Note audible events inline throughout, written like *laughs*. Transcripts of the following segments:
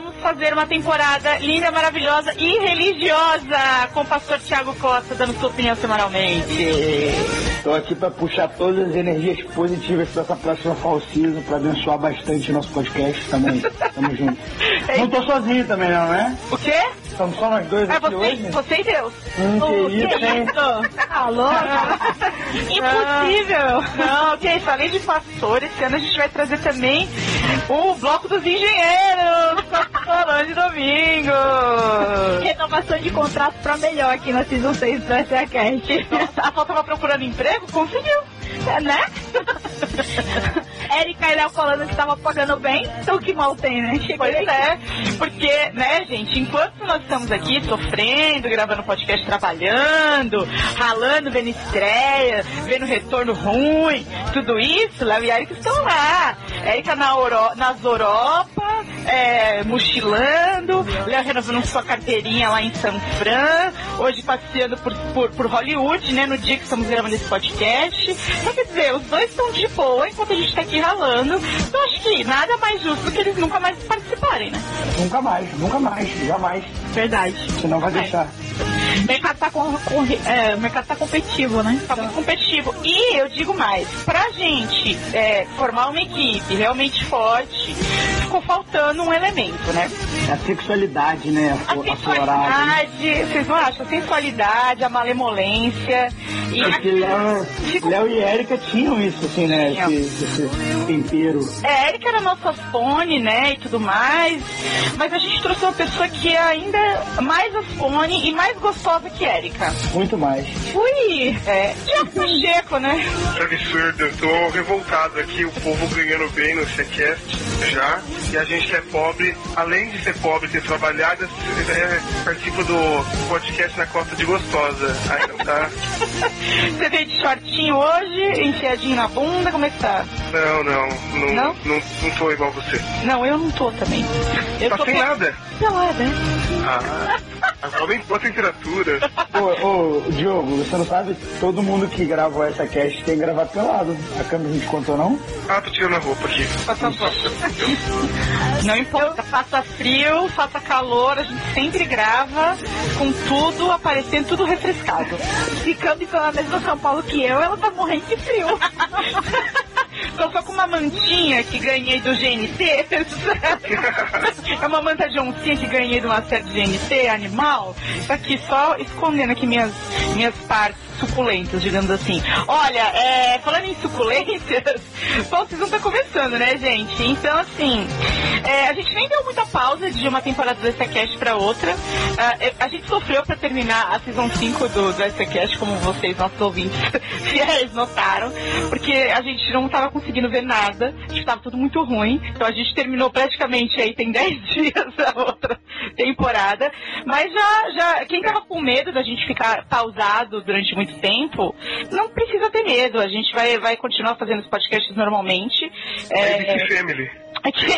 vamos fazer uma temporada linda, maravilhosa e religiosa com o pastor Tiago Costa dando sua opinião semanalmente. Estou aqui para puxar todas as energias positivas para essa próxima fall season, para abençoar bastante o nosso podcast. Tamo, tamo junto. *laughs* Não tô sozinho também, não, né? O quê? Estamos só nós dois É aqui você, hoje. você e Deus. Hum, que isso, hein? Alô? *laughs* Impossível. Não, que isso, além de pastor, esse ano a gente vai trazer também o Bloco dos Engenheiros, de domingo. Renovação de contrato pra melhor aqui na Season 6 do SACast. A Fal tava procurando emprego? Conseguiu. É, né? *laughs* Érica e Léo falando que tava pagando bem, então que mal tem, né? *laughs* Pois é, porque, né, gente, enquanto nós estamos aqui sofrendo, gravando podcast, trabalhando, ralando, vendo estreia, vendo retorno ruim, tudo isso, Léo e Erika estão lá. Érica na Euro- nas Europa, é, mochilando, Léo renovando sua carteirinha lá em San Fran, hoje passeando por, por, por Hollywood, né, no dia que estamos gravando esse podcast. Então, quer dizer, os dois estão de boa enquanto a gente tá aqui ralando. Então, acho que nada mais justo do que eles nunca mais participarem, né? Nunca mais, nunca mais, jamais. Verdade. Você não vai deixar. O mercado tá, com, com- é, o mercado tá competitivo, né? Tá muito competitivo. E eu digo mais, pra gente é, formar uma equipe realmente forte, ficou faltando um elemento, né? A sexualidade, né? A aflo- Aflorada. né? vocês não acham? A sensualidade, a malemolência. E Léo, Léo e Érica tinham isso, assim, né? Esse, esse tempero. É, a Erika era nossa fone, né, e tudo mais, mas a gente trouxe uma pessoa que é ainda mais asfone e mais gostosa que Erika. Muito mais. Ui! É, Tiago Pacheco, né? Que absurdo, eu tô revoltado aqui, o povo ganhando bem no Secast já, e a gente que é pobre, além de ser pobre, ter trabalhado, é, participa do podcast na Costa de Gostosa. Aí não dá. *laughs* Você veio de shortinho hoje, enfiadinho na bunda, como é que tá? Não, não, não, Não? não, não tô igual você. Não, eu não tô também. Eu Tá tô sem pe- nada. pelada. Ah, agora a temperatura. Ô, ô, Diogo, você não sabe? Todo mundo que gravou essa cast tem gravado pelado. A câmera não te contou, não? Ah, tô tirando a roupa aqui. Favor. Não importa, faça frio, faça calor, a gente sempre grava com tudo aparecendo, tudo refrescado. Se Cami tá na mesma São Paulo que eu, ela tá morrendo de frio. *laughs* Tô só com uma mantinha que ganhei do GNT. *laughs* é uma manta de oncinha que ganhei de uma série de GNT, animal. Tá aqui só escondendo aqui minhas, minhas partes suculentas, digamos assim. Olha, é, falando em suculências, *laughs* bom, vocês não tá começando, né, gente? Então, assim, é, a gente nem deu muita pausa de uma temporada do SCCast pra outra. É, a gente sofreu pra terminar a Season 5 do, do SCCast, como vocês, nossos ouvintes *laughs* fiéis, notaram, porque a gente não tava conseguindo ver nada, a gente tava tudo muito ruim, então a gente terminou praticamente aí, tem *laughs* 10 dias a outra temporada, mas já, já, quem tava com medo da gente ficar pausado durante muito tempo, não precisa ter medo, a gente vai, vai continuar fazendo os podcasts normalmente. É É, ABC Family.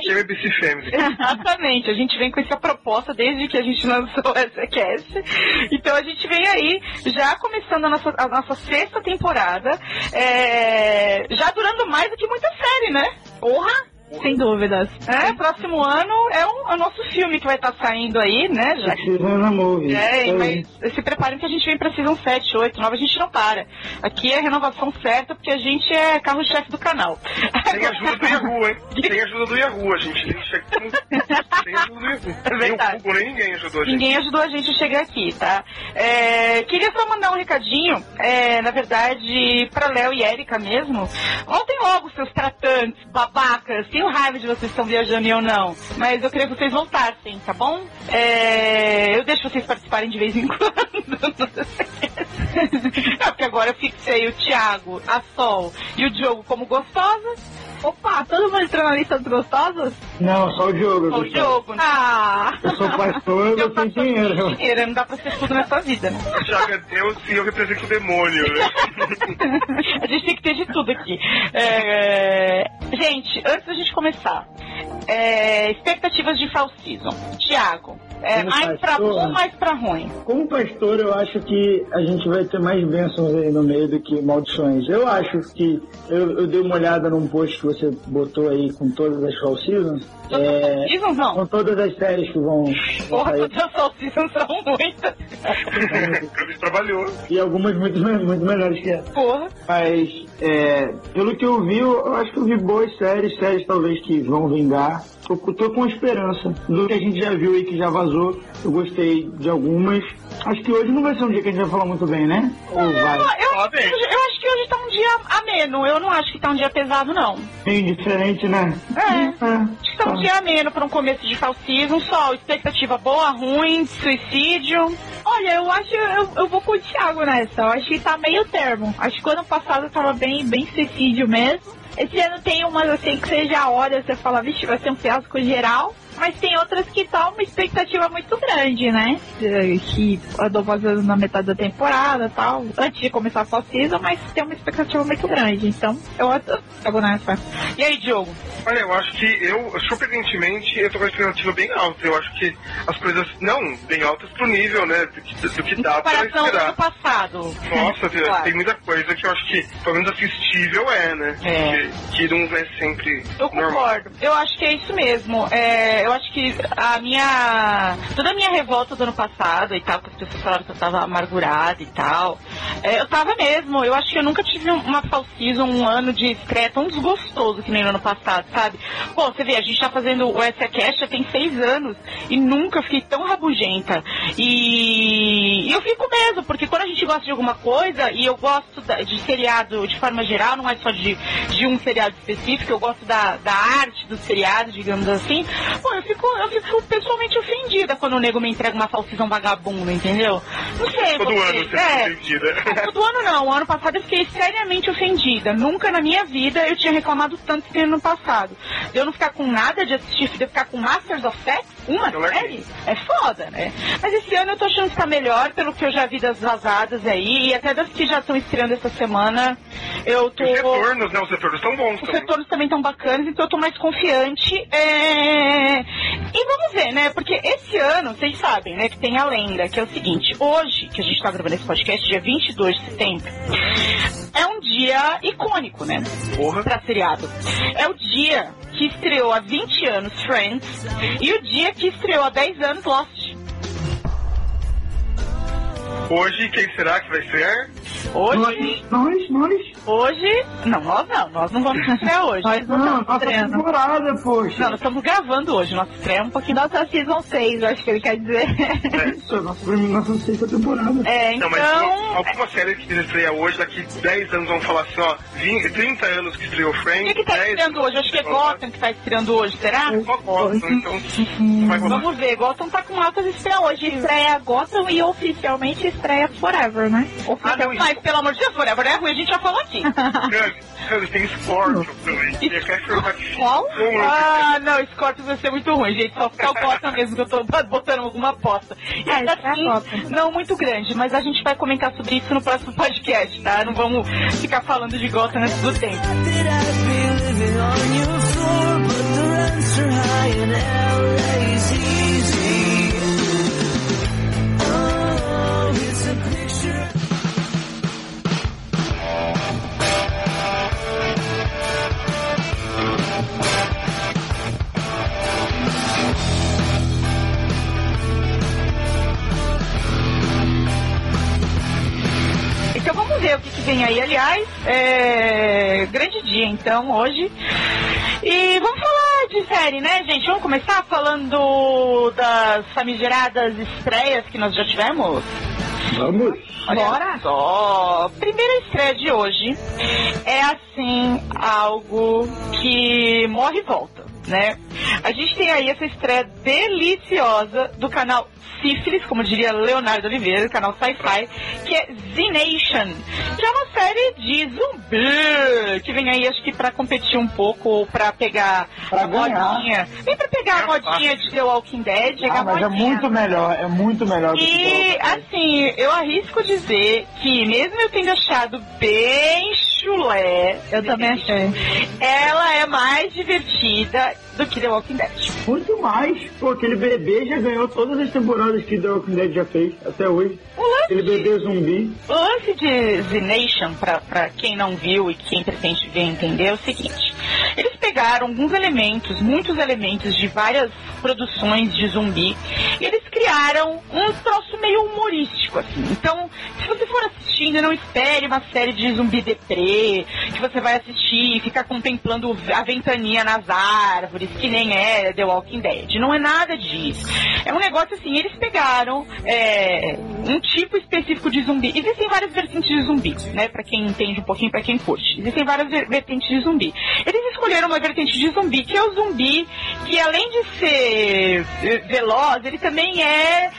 Chama ABC Family. *laughs* Exatamente, a gente vem com essa proposta desde que a gente lançou essa cast. Então a gente vem aí, já começando a nossa, a nossa sexta temporada, é, já durando mais do que muita série, né? Porra! Sem dúvidas. É, próximo ano é, um- é o nosso filme que vai estar saindo aí, né? Já que Movie. é, mas se preparem que a gente vem pra Season 7, 8, 9, a gente não para. Aqui é a renovação certa, porque a gente é carro-chefe do canal. Tem ajuda do Yahoo, hein? *laughs* Tem ajuda do Yahoo, a gente tem, ajuda do Yahoo. É Nem o. Google, nem ninguém ajudou a gente. Ninguém ajudou a gente a chegar aqui, tá? É, queria só mandar um recadinho, é, na verdade, pra Léo e Érica mesmo. Voltem logo, seus tratantes, babacas. Tenho raiva de vocês que estão viajando e eu não. Mas eu queria que vocês voltassem, tá bom? É, eu deixo vocês participarem de vez em *laughs* quando. É, porque agora eu fixei o Thiago, a Sol e o Diogo como gostosas. Opa, todo mundo entrou na lista dos gostosos? Não, só o Diogo. Só o. Diogo. né? Ah! Eu sou pastor, eu Eu tenho dinheiro. dinheiro, não dá pra ser tudo nessa vida, né? É Deus e eu represento o demônio, né? *laughs* a gente tem que ter de tudo aqui. É, Gente, antes da gente começar, é, expectativas de fall season. Tiago, é, mais pra pastor, bom, mais pra ruim. Como pastor, eu acho que a gente vai ter mais bênçãos aí no meio do que maldições. Eu acho que eu, eu dei uma olhada num post que você botou aí com todas as fall seasons. É, não. com todas as séries que vão, Porra, as seasons são muitas. Ele trabalhou. E algumas muito, muito melhores que essa. Porra. Mas, é, pelo que eu vi, eu eu acho que eu vi boas séries, séries talvez que vão vingar. Tô, tô com esperança. Do que a gente já viu aí, que já vazou, eu gostei de algumas. Acho que hoje não vai ser um dia que a gente vai falar muito bem, né? Ou vai? Eu, eu, eu acho que hoje tá um dia ameno. Eu não acho que tá um dia pesado, não. Bem diferente, né? É. É. Acho que tá um dia ameno pra um começo de fall season. Só expectativa boa, ruim, suicídio. Olha, eu acho, eu, eu vou com o Thiago nessa. Eu acho que tá meio termo. Acho que ano passado tava bem, bem suicídio mesmo. Esse ano tem umas assim que você já olha, você fala, vixe, vai ser um fiasco geral. Mas tem outras que tá uma expectativa muito grande, né? Eh, Que andou fazendo na metade da temporada e tal, antes de começar a fall mas tem uma expectativa muito grande. Então, eu eu nessa. E aí, Diogo? Olha, eu acho que eu, surpreendentemente, eu tô com a expectativa bem alta. Eu acho que as coisas, não, bem altas pro nível, né, do que, do que dá pra comparação do esperar. ano passado. Nossa, *laughs* tem- Claro. tem muita coisa que eu acho que, pelo menos assistível é, né? É. Que, que não é sempre Eu normal. concordo. Eu acho que é isso mesmo. É, eu acho que a minha. Toda a minha revolta do ano passado e tal, que as pessoas falaram que eu tava amargurada e tal. é, eu tava mesmo. Eu acho que eu nunca tive um- uma season, um ano de estreia tão desgostoso que nem no ano passado, sabe? Pô, você vê, a gente tá fazendo o SA Cash já tem seis anos e nunca fiquei tão rabugenta. E, eu fico mesmo, porque quando a gente gosta de alguma coisa, e eu gosto de seriado de forma geral, não é só de, de um seriado específico, eu gosto da, da arte do seriado, digamos assim, pô, eu fico, eu fico pessoalmente ofendida quando o nego me entrega uma falsizão vagabunda, entendeu? Não sei, Todo ano você é, fica ofendida. Todo ano não, o ano passado eu fiquei seriamente ofendida. Nunca na minha vida eu tinha reclamado tanto que no ano passado. De eu não ficar com nada de assistir, de eu ficar com Masters of Sex, uma Eu larguei. série, é foda, né? Mas esse ano eu tô achando que tá melhor, pelo que eu já vi das vazadas aí, e até das que já estão estreando essa semana. Eu tô. Os retornos, né? Os retornos estão bons Os retornos também estão bacanas, então eu tô mais confiante. é, E vamos ver, né? Porque esse ano, vocês sabem, né, que tem a lenda, que é o seguinte: hoje, que a gente tá gravando esse podcast, dia 22 de setembro, é um dia icônico, né? Porra. Pra seriado. É o dia que estreou há 20 anos Friends e o dia que estreou há 10 anos Lost. Hoje, quem será que vai ser? Hoje, Nós, nós, nós. hoje. Não, nós não, nós não vamos estrear hoje. Nós não Não, nossa estreando. temporada, poxa. Não, nós estamos gravando hoje. Nossa estreia é um pouquinho Nossa Season 6, eu acho que ele quer dizer. Isso, é *laughs* nossa, nossa sexta temporada. É, Não, então. mas alguma série que estreia hoje, daqui 10 anos vão falar assim, ó, 20, 30 anos que estreou O Friends. que, que tá 10 estreando hoje? Acho que é Gotham que tá estreando hoje, será? Só Gotham, então vai rolar. Vamos ver, Gotham tá com altas estreias Hoje estreia Gotham e oficialmente estreia Forever, né? Ah, não, Mas pelo amor de Deus, Forever é ruim, a gente já falou aqui. *laughs* Tem Scorpion também. E quero perguntar que Qual? Ah, não, Scorpion vai ser muito ruim, gente. Só ficar o Gotham mesmo, que eu tô *laughs* botando alguma aposta. E É, ainda é assim, não muito grande, mas a gente vai comentar sobre isso no próximo podcast, tá? Não vamos ficar falando de Gotham antes do tempo. Então vamos ver o que, que vem aí. Aliás, é... grande dia então hoje. E vamos falar de série, né, gente? Vamos começar falando das famigeradas estreias que nós já tivemos? Vamos. Olha Bora. só. Primeira estreia de hoje é assim algo que morre e volta, né? A gente tem aí essa estreia deliciosa do canal Sífilis, como diria Leonardo Oliveira, do canal Sci-Fi, que é Z-Nation, que é uma série de zumbi, que vem aí acho que pra competir um pouco, ou pra pegar Pra a ganhar. modinha. Vem pra pegar a É modinha de The Walking Dead, pegar Ah, a mas é muito melhor, é muito melhor do que E Walking Dead. assim, eu arrisco dizer que mesmo eu tendo achado bem chulé, Eu também achei. ela é mais divertida do que The Walking Dead. Muito mais. Pô, aquele bebê já ganhou todas as temporadas que The Walking Dead já fez, até hoje. O lance, Aquele bebê zumbi. o lance de Z Nation, pra, pra quem não viu e quem pretende ver entender, é o seguinte. Eles pegaram alguns elementos, muitos elementos de várias produções de zumbi, e eles criaram um troço meio humorístico, assim. Então, se você for assistindo, não espere uma série de zumbi deprê, que você vai assistir e ficar contemplando a ventania nas árvores, que nem é The Walking Dead. Não é nada disso. É um negócio assim, eles pegaram é, um tipo específico de zumbi. Existem várias vertentes de zumbi, né? Pra quem entende um pouquinho, pra quem curte. Existem várias ver- vertentes de zumbi. Eles escolheram uma vertente de zumbi, que é o zumbi que além de ser eh, veloz, ele também é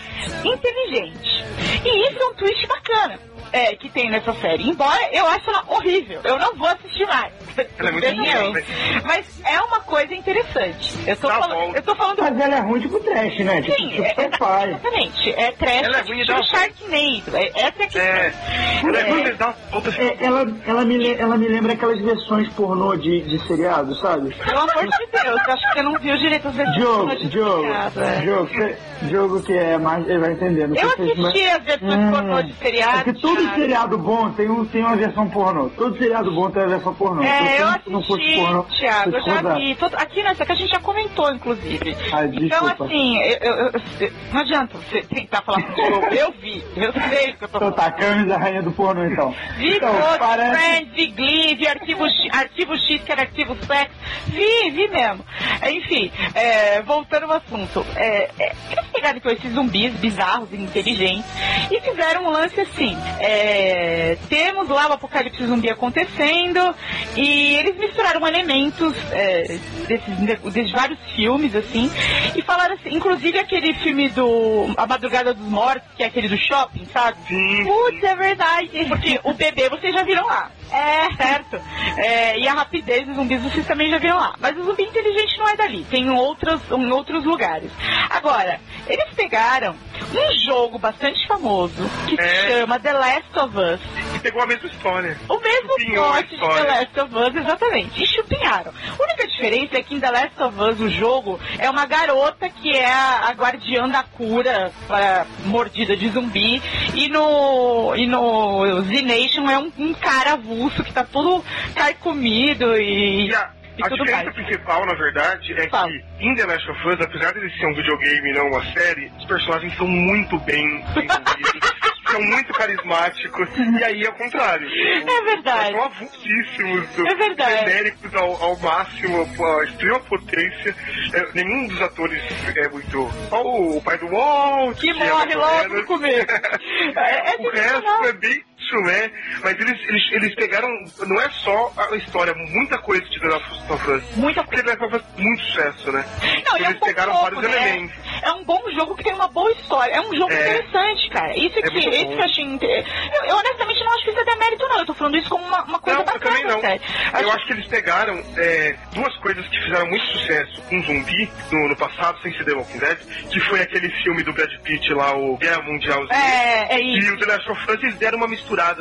inteligente. E isso é um twist bacana. É, que tem nessa série. Embora eu ache ela horrível. Eu não vou assistir mais. Ela é muito ruim, né? Mas é uma coisa interessante. Eu tô, Tá falando, eu tô falando Mas ela é ruim tipo trash, né? Tipo, Sim, tipo é, exatamente. É trash Ela é tipo ruim uma- Sharknado. É, essa é a questão. É. Ela é É. ruim, mas dá outras É, ela, ela, me, ela me lembra aquelas versões pornô de, de seriado, sabe? Pelo amor de Deus, eu acho que você não viu direito as versões Diogo, de Diogo, seriado, é. Diogo, Diogo que é mais, ele vai entender. Eu assisti as versões Hum, pornô de seriado. É que todo seriado bom tem, um, tem uma versão pornô. Todo seriado bom tem uma versão pornô. É, eu Se não fosse assisti, pornô, Thiago, eu já vi. Todo- aqui nessa que a gente já comentou, inclusive. Então, assim, eu, eu- não adianta você tentar falar Diogo. Eu vi, eu sei o que eu tô Então falando. tá, Camis, a rainha do pornô, então. Vi então, todos, parece... Friends, vi Glee, vi arquivo, X- arquivo X, que era arquivo Sex. Vi, vi mesmo. Enfim, é, voltando ao assunto. É, é, eles pegaram então, esses zumbis bizarros e inteligentes e fizeram um lance assim. é, temos lá o apocalipse zumbi acontecendo e eles misturaram elementos é, desses, desses vários filmes, assim, e falaram assim, inclusive aquele filme do A Madrugada dos Mortos, que é aquele do shopping, sabe? Sim. Putz, é verdade. Porque o bebê vocês já viram lá. É, certo. É, e a rapidez dos zumbis vocês também já viram lá. Mas o zumbi inteligente não é dali. Tem em outros, em outros lugares. Agora, eles pegaram um jogo bastante famoso que se É. chama The Last of Us. E pegou a mesma história. O mesmo plot de The. Last of Us, exatamente. E chupinharam. A única diferença é que em The Last of Us, o jogo, é uma garota que é a, a guardiã da cura para mordida de zumbi. E no, e no Z Nation é um, um cara avulso que tá todo carcomido e, E a, e a diferença mais. principal, na verdade, é Fala. que em The Last of Us, apesar de ele ser um videogame e não uma série, os personagens são muito bem desenvolvidos. *laughs* São muito carismáticos, e aí é o contrário. É verdade. São avulsíssimos, É verdade. genéricos ao, ao máximo, a extrema potência. É, nenhum dos atores é muito. Só o, o pai do Walt, Que é morre ou logo no começo. *laughs* É- é o resto é bem chulé, mas eles, eles, eles pegaram. Não é só a história, muita coisa de The Last of Us. Muita Porque The Last of Us é muito sucesso, né? Não, e é um eles bom pegaram jogo, vários né? elementos. É um bom jogo que tem uma boa história. É um jogo É. interessante, cara. Isso É que, isso bom. que eu achei. Eu, eu honestamente não acho que isso é demérito, não. Eu tô falando isso como uma, uma coisa Não, eu bacana, também não. sério. Eu acho que eles pegaram é, duas coisas que fizeram muito sucesso com zumbi no, no passado, sem ser The Walking Dead, que foi aquele filme do Brad Pitt lá, o Guerra Mundial Z. É, é E isso. o The Last of Us, eles deram uma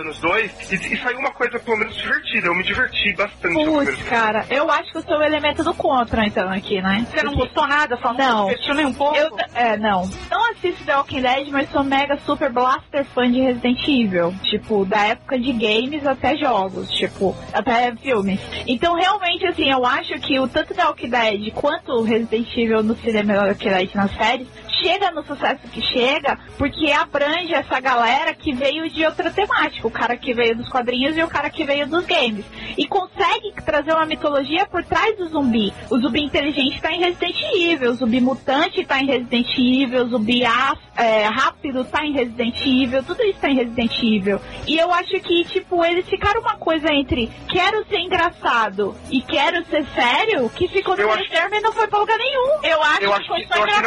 nos dois e, e saiu uma coisa pelo menos divertida. Eu me diverti bastante. filme. cara, eu acho que eu sou o elemento do contra, então, aqui, né? Você não gostou nada? Só não, Não. nem um pouco? Eu, é, não. Não assisto The Walking Dead, mas sou mega super blaster fã de Resident Evil. Tipo, da época de games até jogos, tipo, até filmes. Então, realmente, assim, eu acho que o tanto The Walking Dead quanto o Resident Evil no cinema e The Walking Dead nas séries chega no sucesso que chega porque abrange essa galera que veio de outra temática. O cara que veio dos quadrinhos e o cara que veio dos games. E consegue trazer uma mitologia por trás do zumbi. O zumbi inteligente tá em Resident Evil, o zumbi mutante tá em Resident Evil, o zumbi é, rápido tá em Resident Evil, tudo isso tá em Resident Evil. E eu acho que, tipo, eles ficaram uma coisa entre quero ser engraçado e quero ser sério, que ficou no meio acho- termo e não foi pra lugar nenhum. Eu acho Eu que acho foi que, só engraçado.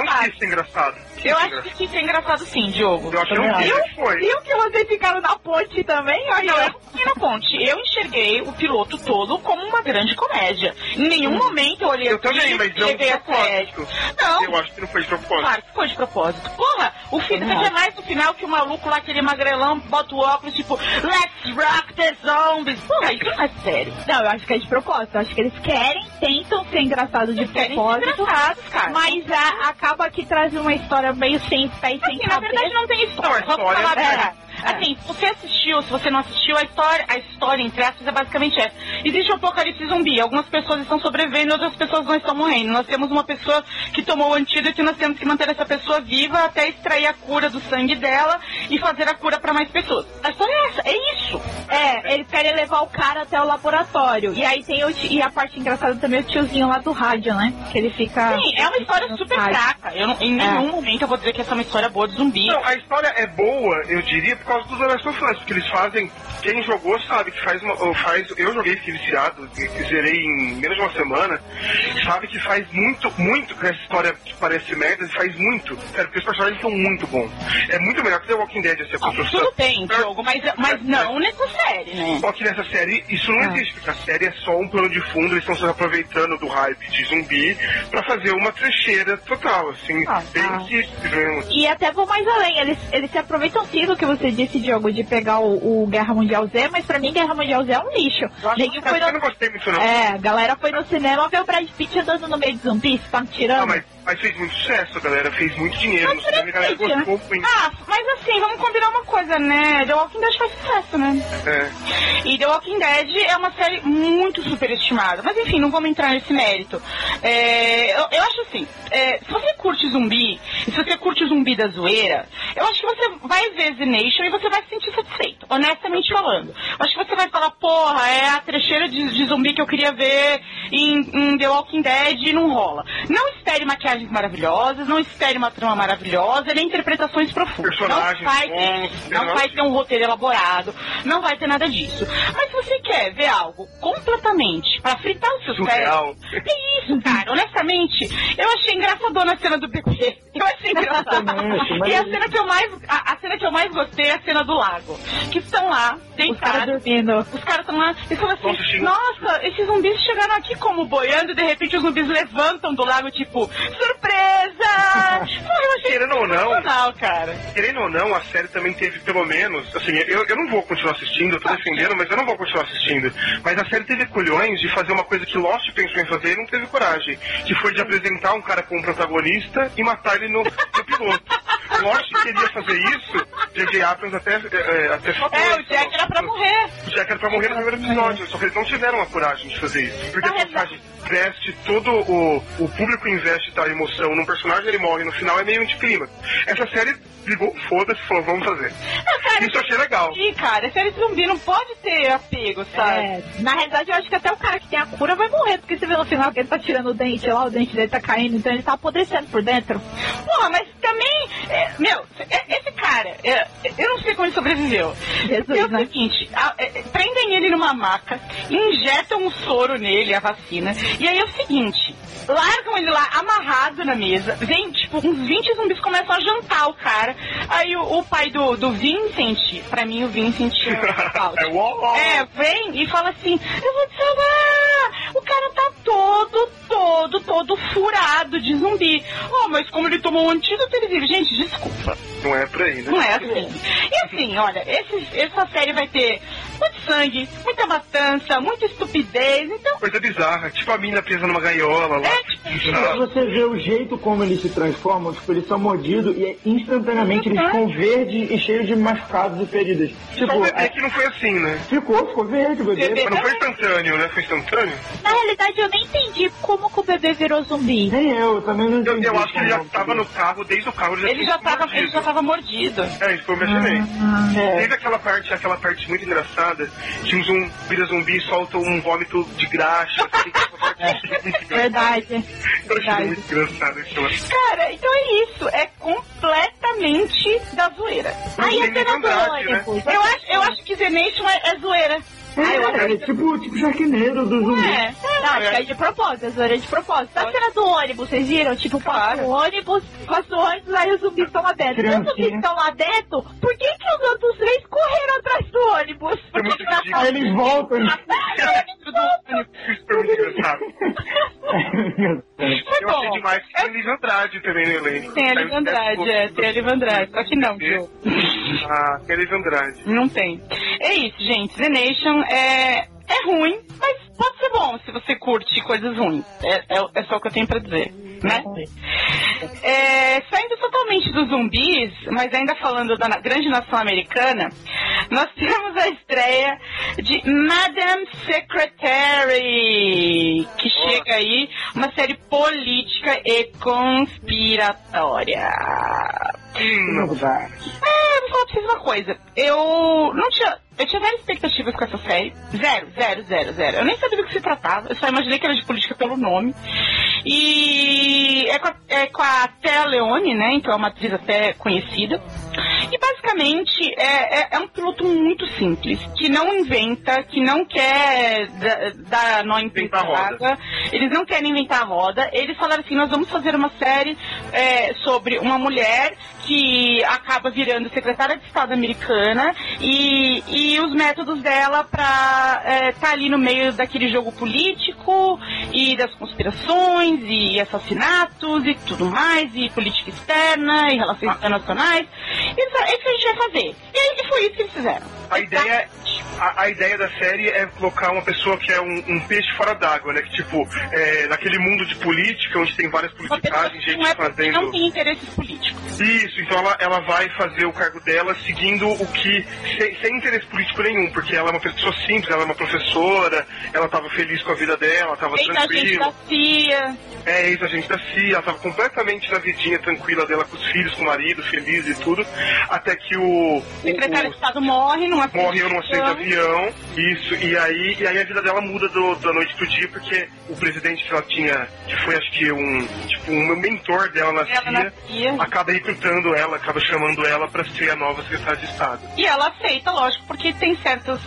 Engraçado. Eu acho engraçado. que quis ser engraçado sim, Diogo. Eu acho que acho. mas foi. Viu que vocês ficaram na ponte também? Olha, Não, eu fiquei na ponte. Eu enxerguei o piloto todo como uma grande comédia. Em nenhum momento eu olhei Eu aqui também, mas e não de propósito. Não, Eu acho que não foi de propósito. Claro que foi de propósito. Porra, o final, você quer mais no final que o maluco lá, aquele magrelão, bota o óculos, tipo, let's rock the zombies. Porra, isso não é sério. Não, eu acho que é de propósito. Eu acho que eles querem, tentam ser engraçados de Eles querem ser propósito. engraçados, cara. Mas a- acaba que traz uma história meio sem pé e sem Assim, na cabeça. verdade não tem história. Vamos falar é-. Assim, se você assistiu, se você não assistiu, a história, a história, entre aspas, é basicamente essa. Existe um apocalipse zumbi. Algumas pessoas estão sobrevivendo, outras pessoas não estão morrendo. Nós temos uma pessoa que tomou o antídoto e nós temos que manter essa pessoa viva até extrair a cura do sangue dela e fazer a cura para mais pessoas. A história é essa, é isso. É, eles querem levar o cara até o laboratório. E aí tem o e a parte engraçada também é o tiozinho lá do rádio, né? Que ele fica. Sim, é uma história super fraca. Eu não- em nenhum momento eu vou dizer que essa é uma história boa de zumbi. Não, a história é boa, eu diria, por causa dos of Us, porque eles fazem. Quem jogou sabe que faz uma. faz, eu joguei fiquei viciado, zerei em menos de uma semana, sabe que faz muito, muito com essa história que parece merda, faz muito. Sério, porque os personagens são muito bons. É muito melhor que The Walking Dead essa Ah, construção. tudo bem, Diogo, mas, mas não nessa série, né? Só que nessa série isso não Ah. existe, porque a série é só um plano de fundo, eles estão se aproveitando do hype de zumbi pra fazer uma trecheira total, assim, Ah, bem ah. simples. E até vou mais além, eles, eles se aproveitam sim do que você disse, Diogo, de pegar o, o Guerra Mundial Z, mas pra mim Guerra Mundial Z é um lixo. Eu Ninguém foi eu no... não gostei muito não. É, a galera foi no cinema ver o Brad Pitt andando no meio de zumbis, tá me tirando? Ah, mas, mas fez muito sucesso, galera. Fez muito dinheiro. No cinema, a galera gostou muito. Ah, mas assim, vamos combinar uma coisa, né? The Walking Dead faz sucesso, né? É. E The Walking Dead é uma série muito superestimada. Mas enfim, não vamos entrar nesse mérito. É, eu, eu acho assim, é, se você curte zumbi, e se você curte o zumbi da zoeira, eu acho que você vai ver The Nation e você vai se sentir satisfeito, honestamente falando. Eu acho que você vai falar, porra, é a trecheira de, de zumbi que eu queria ver em, em The Walking Dead e não rola. Não espere maquiagens maravilhosas, não espere uma trama maravilhosa, nem interpretações profundas. Personagens não vai ter, bons, não vai ter um roteiro elaborado, não vai ter nada disso. Mas se você quer ver algo completamente pra fritar o seu Surreal. cérebro, que isso, cara? Honestamente, eu achei engraçadona a cena do bebê. Eu achei engraçada. Mas- E a cena que eu mais, a, a cena que eu mais gostei é a cena do lago. Que estão lá, Os caras deitados. dormindo. Os caras estão lá e falam Nossa, assim, nossa, esses zumbis chegaram aqui como boiando e de repente os zumbis levantam do lago, tipo, surpresa! Querendo ou não, cara. Querendo ou não, a série também teve pelo menos, assim, eu, eu não vou continuar assistindo, eu tô defendendo, mas eu não vou continuar assistindo. Mas a série teve culhões de fazer uma coisa que Lost pensou em fazer e não teve coragem. Que foi de apresentar um cara como protagonista e matar ele no, no piloto. Lost queria fazer isso, J.J. Abrams até, é, é, até falou. É, o Jack era pra morrer. O Jack era pra morrer no primeiro episódio, só que eles não tiveram a coragem de fazer isso. Porque a Na personagem investe todo o, o público investe tá, emoção num personagem, ele morre no final, é meio anticlima. Essa série ligou, foda-se, falou, vamos fazer. Não, cara, Isso eu achei legal. Ih, cara, série zumbi não pode ter apego, sabe? É, na realidade, eu acho que até o cara que tem a cura vai morrer, porque você vê no final que ele tá tirando o dente lá, o dente dele tá caindo, então ele tá apodrecendo por dentro. Porra, mas também, é, meu, é- esse cara, é, eu não sei como ele sobreviveu. Jesus, é o né? seguinte, a- é, é, prendem ele numa maca, injetam um soro nele, a vacina, e aí é o seguinte, largam ele lá amarrado na mesa, vem, tipo, uns 20 zumbis começam a jantar o cara, aí o, o pai do, do Vincent, pra mim o Vincent é *laughs* É uau, uau. é, vem e fala assim, eu vou te salvar! O cara tá todo, todo, todo furado de zumbi. Oh, mas como ele tomou um antídoto, ele vive. Gente, desculpa. Não é por aí, né? Não é assim. E assim, olha, esse- essa série vai ter muito sangue, muita matança, muita estupidez, então. Coisa bizarra, tipo a mina presa numa gaiola lá. É, tipo, você vê o jeito como eles se transformam, tipo, eles são mordidos e é instantaneamente eles ficam verdes e cheios de machucados e feridas. Só Tipo, o bebê é, que não foi assim, né? ficou, ficou verde o bebê. Bebê- Mas não foi instantâneo, né? Foi instantâneo? Na realidade, eu nem entendi como que o bebê virou zumbi. Nem eu, também não Eu, entendi. eu acho que ele já como- tava no carro, desde o carro ele já ele já tava, ele mordido. já tava mordido. É, isso que eu imaginei. É. Teve aquela parte, aquela parte muito engraçada, que um zumbi, vira zumbi e solta um vômito de graxa. Assim, *laughs* é. Verdade. Eu achei Verdade. muito engraçado aquilo. Cara, então é isso. É completamente da zoeira. Aí a tem cena do verdade, né? ônibus. Eu acho, eu acho que The Nation é, é zoeira. É, é tipo, tipo Sharknado do zumbi. É. Não, que é de propósito, a zoeira é de propósito. A cena do ônibus, vocês viram? Tipo, passa o ônibus, passa o ônibus, aí os zumbis estão lá dentro. Os zumbis estão lá dentro, por que que os outros três correram atrás do ônibus? É muito *laughs* Aí eles voltam. Isso foi muito engraçado. *laughs* Foi Eu achei demais que tem Liv Andrade também no elenco. Tem a Aí Liv eu Andrade, é, tem a Liv Andrade. Só que não, viu? Ah, tem Andrade. Não tem. É isso, gente. The Nation é, é ruim, mas pode ser bom se você curte coisas ruins. É, é, é só o que eu tenho pra dizer, né? É, saindo totalmente dos zumbis, mas ainda falando da grande nação americana, nós temos a estreia de Madam Secretary, que chega aí, uma série política e conspiratória. Hum. É, vou falar pra vocês uma coisa. Eu não tinha. Eu tinha zero expectativas com essa série. Zero, zero, zero, zero. Eu nem sabia do que se tratava. Eu só imaginei que era de política pelo nome. E é com a, é com a Terra Leone, né? Então é uma atriz até conhecida. E basicamente é, é, é um piloto muito simples, que não inventa, que não quer da- dar nó em roda. Eles não querem inventar a roda. Eles falaram assim: nós vamos fazer uma série é, sobre uma mulher que acaba virando secretária de Estado americana e, e os métodos dela pra estar ali no meio daquele jogo político e das conspirações e assassinatos e tudo mais, e política externa e relações internacionais. Isso é isso que a gente vai fazer. E aí foi isso que eles fizeram. A ideia, a, a ideia da série é colocar uma pessoa que é um, um peixe fora d'água, né? Que tipo, é, naquele mundo de política, onde tem várias politicagens, gente não, é, que não fazendo. tem interesses políticos. Isso, então ela, ela vai fazer o cargo dela seguindo o que. Sem, sem interesse político nenhum, porque ela é uma pessoa simples, ela é uma professora, ela tava feliz com a vida dela, tava gente tranquila. da CIA. É ex-agente da CIA, ela tava completamente na vidinha tranquila dela com os filhos, com o marido, feliz e tudo. Até que o. O secretário o- de Estado morre num acidente. morreu num acidente de avião. isso, e aí, e aí a vida dela muda do, da noite pro dia, porque o presidente que ela tinha, que foi acho que um, tipo, um mentor dela na Ela CIA, na CIA. acaba recrutando ela, acaba chamando ela pra ser a nova secretária de Estado. E ela aceita, lógico, porque tem certas,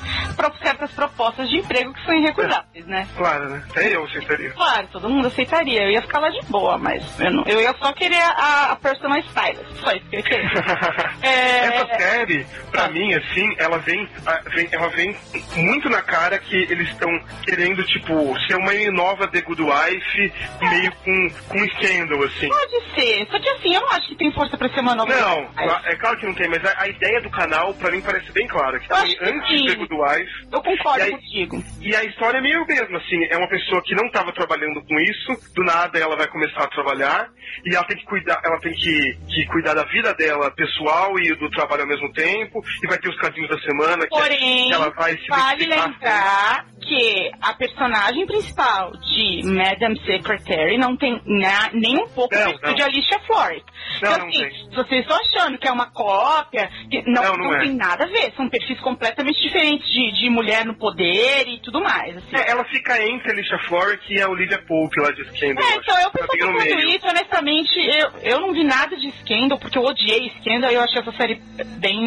certas propostas de emprego que são irrecusáveis, né? Claro, né? Até eu aceitaria. Claro, todo mundo aceitaria. Eu ia ficar lá de boa, mas eu, não, eu ia só querer a, a personal stylist. Só isso que eu ia querer. *laughs* É, série, pra Ah. mim, assim, ela vem, a- vem- ela vem muito na cara que eles estão querendo, tipo, ser uma nova The Good Wife, meio com, com scandal, assim. Pode ser. Só que assim, eu não acho que tem força pra ser uma nova. Não, é claro que não tem, mas a, a ideia do canal, pra mim, parece bem clara. Que que antes sim. The Good Wife, Eu concordo E aí- contigo. E a história é meio mesmo, assim, é uma pessoa que não estava trabalhando com isso, do nada ela vai começar a trabalhar, e ela tem que cuidar, ela tem que, que cuidar da vida dela pessoal e do trabalho ao mesmo tempo, e vai ter os cadinhos da semana, que Porém, ela vai se vale lembrar que a personagem principal de Madam Secretary não tem na- nem um pouco Não, não. de Alicia Florrick. Não, então, assim, se vocês estão achando que é uma cópia, que não, Não, não não é. tem nada a ver. São perfis completamente diferentes de, de mulher no poder e tudo mais. Assim. É, ela fica entre Alicia Florrick e a Olivia Pope lá de Scandal. É, então eu no falando isso, honestamente, eu, eu não vi nada de Scandal, porque eu odiei Scandal e eu achei essa série bem.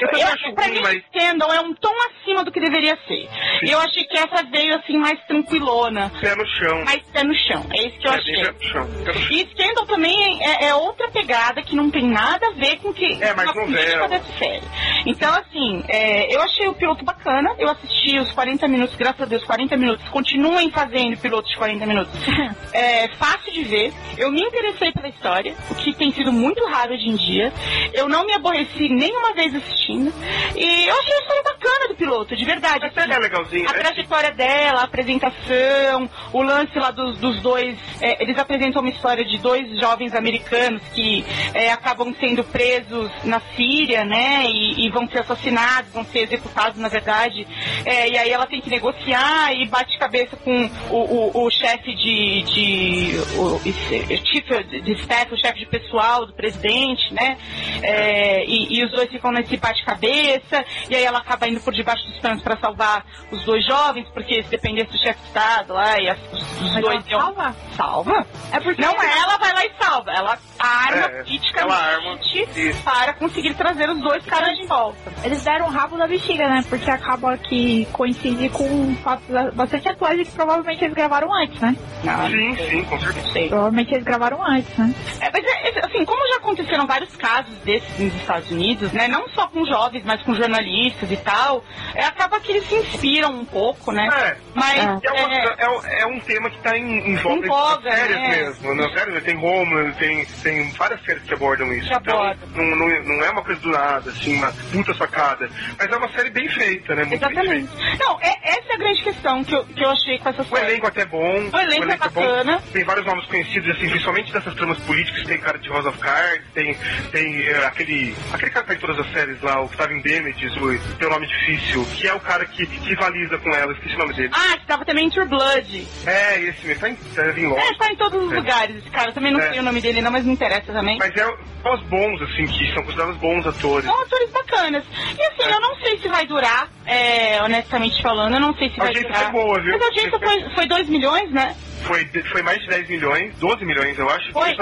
Eu também Eu, acho pra mim, mas- Scandal é um tom acima do que deveria ser. E eu achei que essa veio assim mais tranquilona, Pé no chão. mais pé no chão. É isso que eu É, achei. pé no chão. E Scandal também é, é outra pegada que não tem nada a ver com o que É, com a política dessa série. Então, assim, é, eu achei o piloto bacana, eu assisti os 40 minutos, graças a Deus, 40 minutos. Continuem fazendo pilotos de 40 minutos. *laughs* É fácil de ver. Eu me interessei pela história, o que tem sido muito raro hoje em dia. Eu não me aborreci nenhuma vez assistindo. E eu achei a história bacana do piloto, de verdade. A série é legalzinha, A né? trajetória dela, a apresentação, o lance lá dos, dos dois. é, eles apresentam uma história de dois jovens americanos que é, acabam sendo presos na Síria, né? E, e vão ser assassinados, vão ser executados, na verdade. É, e aí ela tem que negociar e bate cabeça com o, o, o chefe de. de o, chief de staff, o chefe de pessoal do presidente, né? É, e, e os dois ficam nesse bate-cabeça, e aí ela acaba indo por debaixo dos panos para salvar os dois jovens, porque se dependesse do chefe de Estado lá, e as- os, Mas dois ela salva? Salva? É porque Não, ela vai lá e salva. Ela arma É, politicamente ela arma. Para conseguir trazer os dois caras de volta. Eles deram o rabo da bexiga, né? Porque acaba que coincide com fatos bastante atuais e que provavelmente eles gravaram antes, né? Não, Sim, sim, com certeza. Provavelmente eles gravaram antes, né? É, mas é, Mas, assim, como já aconteceram vários casos desses nos Estados Unidos, né? Não só com jovens, mas com jornalistas e tal, é, acaba que eles se inspiram um pouco, né? É. Mas É, uma- é, é um- é um tema que tá em, em voga Em voga, nas séries né? mesmo. Nas séries, tem Homeland, tem, tem várias séries que abordam isso. Que então, abordam. não, não, não é uma coisa do nada, assim, uma puta sacada. Mas é uma série bem feita, né? Muito bem Exatamente. Não, é, essa é a grande questão que eu, que eu achei com essa O série. elenco até é bom. O elenco é bacana. Tem vários nomes conhecidos, assim, principalmente dessas tramas políticas. Tem cara de House of Cards, tem, tem é, aquele, aquele cara todas as séries lá, o que tava em Damages, o tem um nome difícil, que é o cara que rivaliza com ela, esqueci o nome dele. Ah, que tava também em True Blood. É, esse mesmo, tá em, tá em Lost. É, tá em todos os É. lugares esse cara. Também não É. sei o nome dele não, mas me interessa também. Mas é são os bons, assim, que são considerados bons atores. São atores bacanas. E assim, É. eu não sei se vai durar, é, honestamente falando, eu não sei se A vai audiência durar. foi boa, viu? Mas a audiência foi, foi 2 milhões, né? Foi, foi mais de 10 milhões, 12 milhões, eu acho. Foi?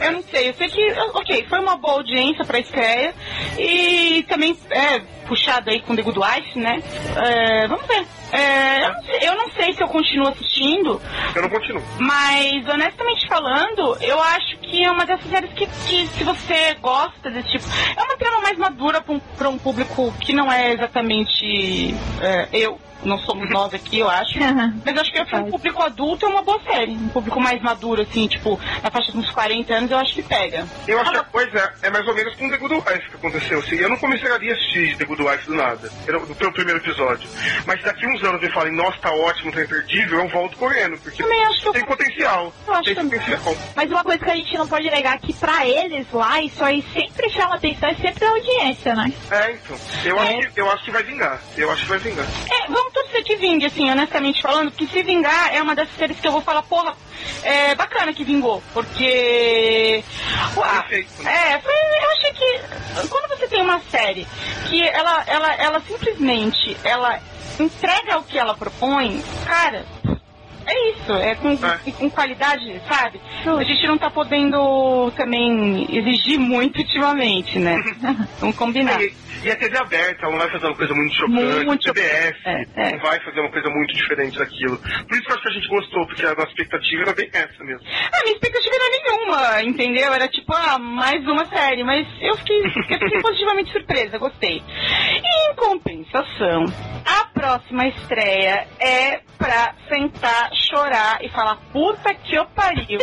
Eu não sei, eu sei que, ok, foi uma boa audiência pra estreia e também é puxado aí com The Good Wife, né? É, vamos ver. É, eu, não sei, eu não sei se eu continuo assistindo, Eu não continuo. mas honestamente falando, eu acho que é uma dessas séries que, que se você gosta desse tipo, é uma trama mais madura pra um, pra um público que não é exatamente é, eu. Não somos nós aqui, eu acho. *laughs* Mas acho que para um público adulto é uma boa série. Um público mais maduro, assim, tipo, na faixa dos 40 anos, eu acho que pega. Eu acho que a coisa é mais ou menos com The Good Wife que aconteceu. Assim, eu não começaria a assistir The Good Wife do nada, pelo, pelo primeiro episódio. Mas daqui uns anos eu falem, nossa, tá ótimo, tá imperdível, eu volto correndo, porque Também acho que eu tem potencial. Eu acho Tem também. potencial. Mas uma coisa que a gente não pode negar é que pra eles lá, isso aí sempre chama atenção, é sempre a audiência, né? É, então. Eu, Acho que, eu acho que vai vingar. Eu acho que vai vingar. É, vamos torcer que vingue, assim, honestamente falando, porque se vingar é uma dessas séries que eu vou falar, porra, é bacana que vingou, porque. Uau, Perfeito, é, foi, eu achei que quando você tem uma série que ela, ela, ela simplesmente ela entrega o que ela propõe, cara. É isso, é com, É. com qualidade, sabe? A gente não tá podendo também exigir muito ultimamente, né? *laughs* Vamos combinar. E, e a TV aberta, ela não vai fazer uma coisa muito chocante. Muito a TBS É, é. não vai fazer uma coisa muito diferente daquilo. Por isso que eu acho que a gente gostou, porque a nossa expectativa era bem essa mesmo. A minha expectativa era nenhuma, entendeu? Era tipo, ah, mais uma série, mas eu fiquei, eu fiquei *laughs* positivamente surpresa, gostei. E em compensação, a próxima estreia é pra sentar, chorar e falar, puta que eu pariu.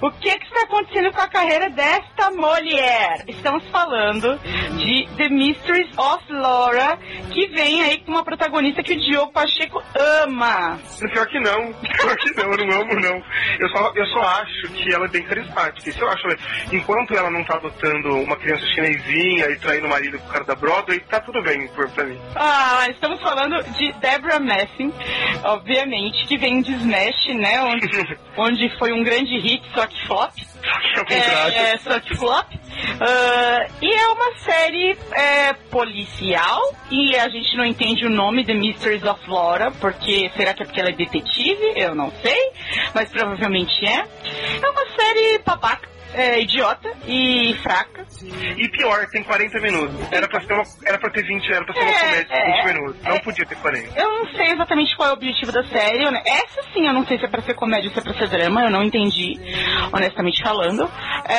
O que que está acontecendo com a carreira desta mulher? Estamos falando de The Mysteries of Laura, que vem aí com uma protagonista que o Diogo Pacheco ama. Pior que não, pior que não, eu não amo não. Eu só, eu só acho que ela é bem carismática. Isso eu acho, enquanto ela não tá adotando uma criança chinesinha e traindo o marido com o cara da Broadway, tá tudo bem pra mim. Ah, estamos falando de Deborah Messing, obviamente, que vem de Smash, né? Onde, *laughs* onde foi um grande hit, só que flop. Contrário. *laughs* É, é, só que flop. Ah, e é uma série é, policial e a gente não entende o nome The Mysteries of Laura, porque será que é porque ela é detetive? Eu não sei, mas provavelmente é. É uma série babaca. É, idiota e fraca. E pior, tem 40 minutos. Era pra, ser uma, era pra ter 20, era pra ser uma É, comédia de é, 20 minutos. Não é. podia ter 40. Eu não sei exatamente qual é o objetivo da série. né? Essa sim, eu não sei se é pra ser comédia ou se é pra ser drama. Eu não entendi, honestamente falando. É,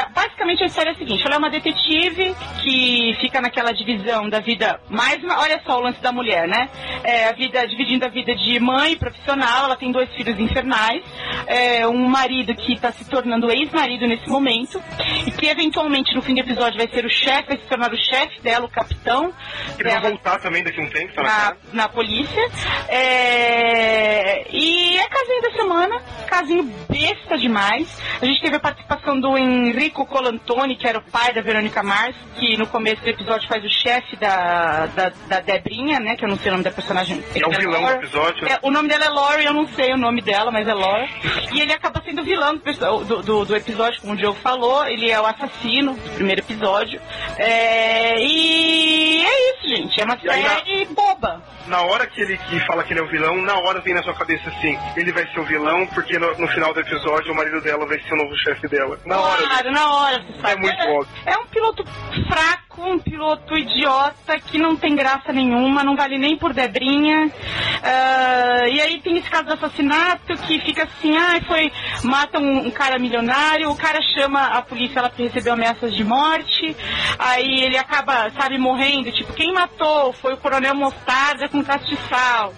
é, basicamente a história é a seguinte: ela é uma detetive que fica naquela divisão da vida mais. uma- Olha só o lance da mulher, né? É, a vida dividindo a vida de mãe profissional. Ela tem dois filhos infernais, é, um marido que está se tornando ex-marido nesse momento e que eventualmente no fim do episódio vai ser o chefe, vai se tornar o chefe dela, o capitão. Que vai dela voltar também daqui a um tempo, tá na na, polícia. É, e é casinho da semana, casinho besta demais. A gente teve a participação do Enrico Colantoni, que era o pai da Verônica Mars, que no começo do episódio faz o chefe da, da, da Debrinha, né? Que eu não sei o nome da personagem. É o vilão do Laura. episódio. É, o nome dela é Lori, eu não sei o nome dela, mas é Laura. E ele acaba sendo vilão do, do, do- do episódio, como o Diogo falou. Ele é o assassino do primeiro episódio. É, e é isso, gente. É uma E aí, na- série boba. Na hora que ele que fala que ele é o vilão, na hora vem na sua cabeça assim, ele vai ser o vilão, porque no, no final do episódio o marido dela vai ser o novo chefe dela. Na hora. Claro, na hora, você sabe. É muito é, óbvio. é um piloto fraco um piloto idiota que não tem graça nenhuma, não vale nem por debrinha. Ah, e aí tem esse caso do assassinato que fica assim, ah, foi, mata um, um cara milionário, o cara chama a polícia lá pra receber ameaças de morte, aí ele acaba, sabe, morrendo, tipo, quem matou foi o coronel Mostarda com castiçal.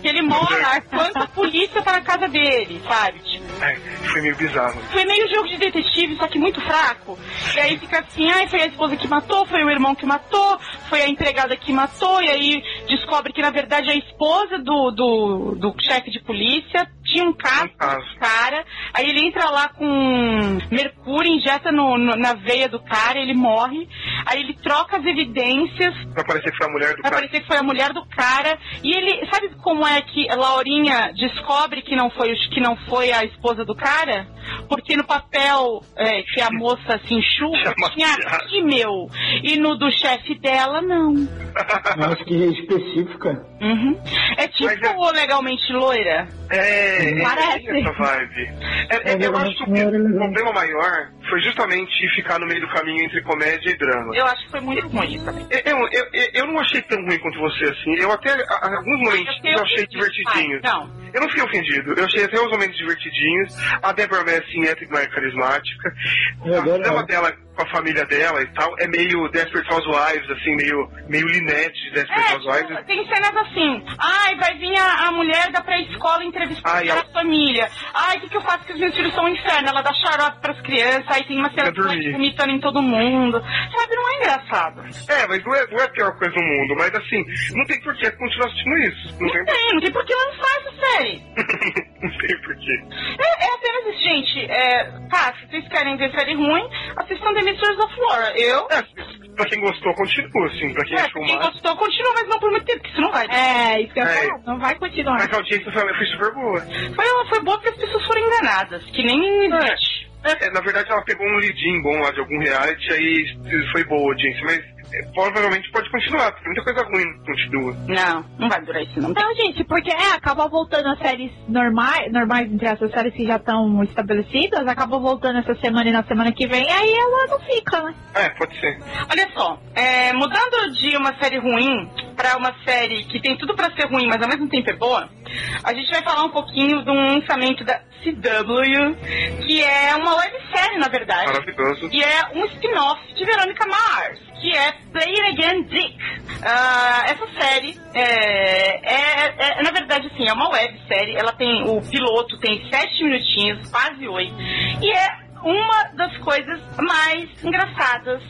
que *laughs* ele mora a polícia tá na casa dele, sabe? Tipo, É, foi meio bizarro. foi meio jogo de detetive, só que muito fraco. E aí fica assim, ai, foi a esposa que matou, foi o irmão que matou, foi a empregada que matou, e aí descobre que na verdade a esposa do, do, do chefe de polícia tinha um caso Um caso. com o cara, aí ele entra lá com mercúrio, injeta no, no- na veia do cara, ele morre, aí ele troca as evidências Pra parecer que foi a mulher do Vai cara. parecer que foi a mulher do cara. E ele. Sabe como é que a Laurinha descobre que não foi, que não foi a esposa do cara? Porque no papel é, que a moça se enxuga, Chama *laughs* tinha aqui, meu. E no do chefe dela, não. Acho que é específica. Uhum. É tipo Mas é- legalmente loira. É, é, Parece. tem essa vibe. É, é, É, eu acho que o problema maior foi justamente ficar no meio do caminho entre comédia e drama. Eu acho que foi muito ruim também. Eu, eu, eu, eu não achei tão ruim quanto você, assim. Eu até, a- alguns momentos, eu achei divertidinhos. Não. Eu não fiquei ofendido. Eu achei até os momentos divertidinhos. A Deborah Messing é mais carismática. Eu a drama ela. dela com a família dela e tal é meio Desperate Housewives, assim, meio, meio Linette de Desperate É, Housewives. tipo, tem cenas assim. Ai, vai vir a, a mulher da pré-escola entrevistar Ai, a família. Ai, o que, que eu faço que os meus filhos são um inferno? Ela dá xarope pras crianças, aí tem uma cena vomitando em todo mundo. Sabe, não é engraçado. É, mas não é, não é a pior coisa do mundo. Mas assim, não tem por que continuar assistindo isso. Não Não tem, tem, não tem por que lançar essa série. *laughs* *laughs* não tem por quê. É, é apenas isso, gente. É, tá, se vocês querem ver série ruim, assistam The Mistress of War. Eu, É, pra quem gostou, continua, assim. Pra quem é, achou quem massa. gostou, continua, mas não por muito tempo, porque isso não vai. É, isso que eu É. falar. Não vai continuar. Mas a audiência foi, foi super boa. Foi, foi boa porque as pessoas foram enganadas, que nem existe. É, na verdade, ela pegou um leadinho bom lá de algum reality, aí foi boa a audiência. Mas é, provavelmente pode continuar, porque muita coisa ruim continua. Não, não vai durar isso não. Não, gente, porque é, acaba voltando as séries normais, normais entre essas séries que já estão estabelecidas, acaba voltando essa semana e na semana que vem, aí ela não fica, né? É, pode ser. Olha só, é, mudando de uma série ruim pra uma série que tem tudo pra ser ruim, mas ao mesmo tempo é boa, a gente vai falar um pouquinho de um lançamento da CW, que é uma websérie, na verdade. Maravilhoso. E é um spin-off de Verônica Mars, que é Play It Again Dick. Ah, essa série é, é- é- na verdade, assim, é uma websérie. Ela tem, o piloto tem sete minutinhos, quase oito. E é uma das coisas mais engraçadas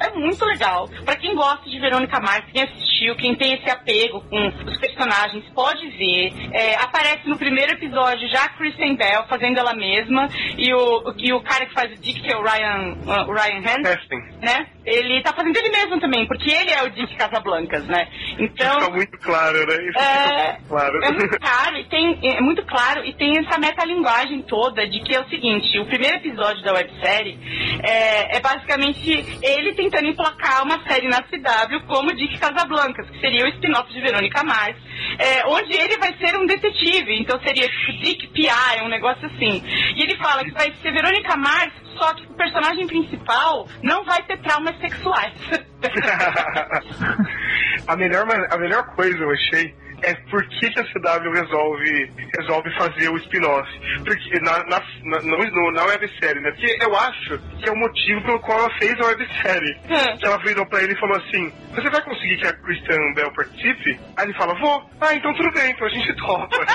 É muito legal. Pra quem gosta de Verônica Mars, quem assistiu, quem tem esse apego com os personagens, pode ver. É, aparece no primeiro episódio já a Kristen Bell fazendo ela mesma e o, e o cara que faz o Dick, que é o Ryan, uh, Ryan Hansen, né? Ele tá fazendo ele mesmo também, porque ele é o Dick Casablancas, né? Então. Fica muito claro, né? Isso É, fica claro. é muito claro e tem é muito claro e tem essa metalinguagem toda de que é o seguinte, o primeiro episódio da websérie é, é basicamente ele tentando emplacar uma série na CW como Dick Casablancas, que seria o spin-off de Verônica Mars, é, onde ele vai ser um detetive, então seria tipo Dick P.I., um negócio assim. E ele fala que vai ser Verônica Mars, só que o personagem principal não vai ter traumas sexuais. *laughs* *laughs* a, melhor, a melhor coisa eu achei é por que, que a CW resolve, resolve fazer o spin-off. Porque na, na, na, no- na websérie, né? Porque eu acho que é o motivo pelo qual ela fez a websérie. Hum. Que ela virou pra ele e falou assim: Você vai conseguir que a Christian Bell participe? Aí ele fala: Vou. Ah, então tudo bem, então a gente *laughs* topa.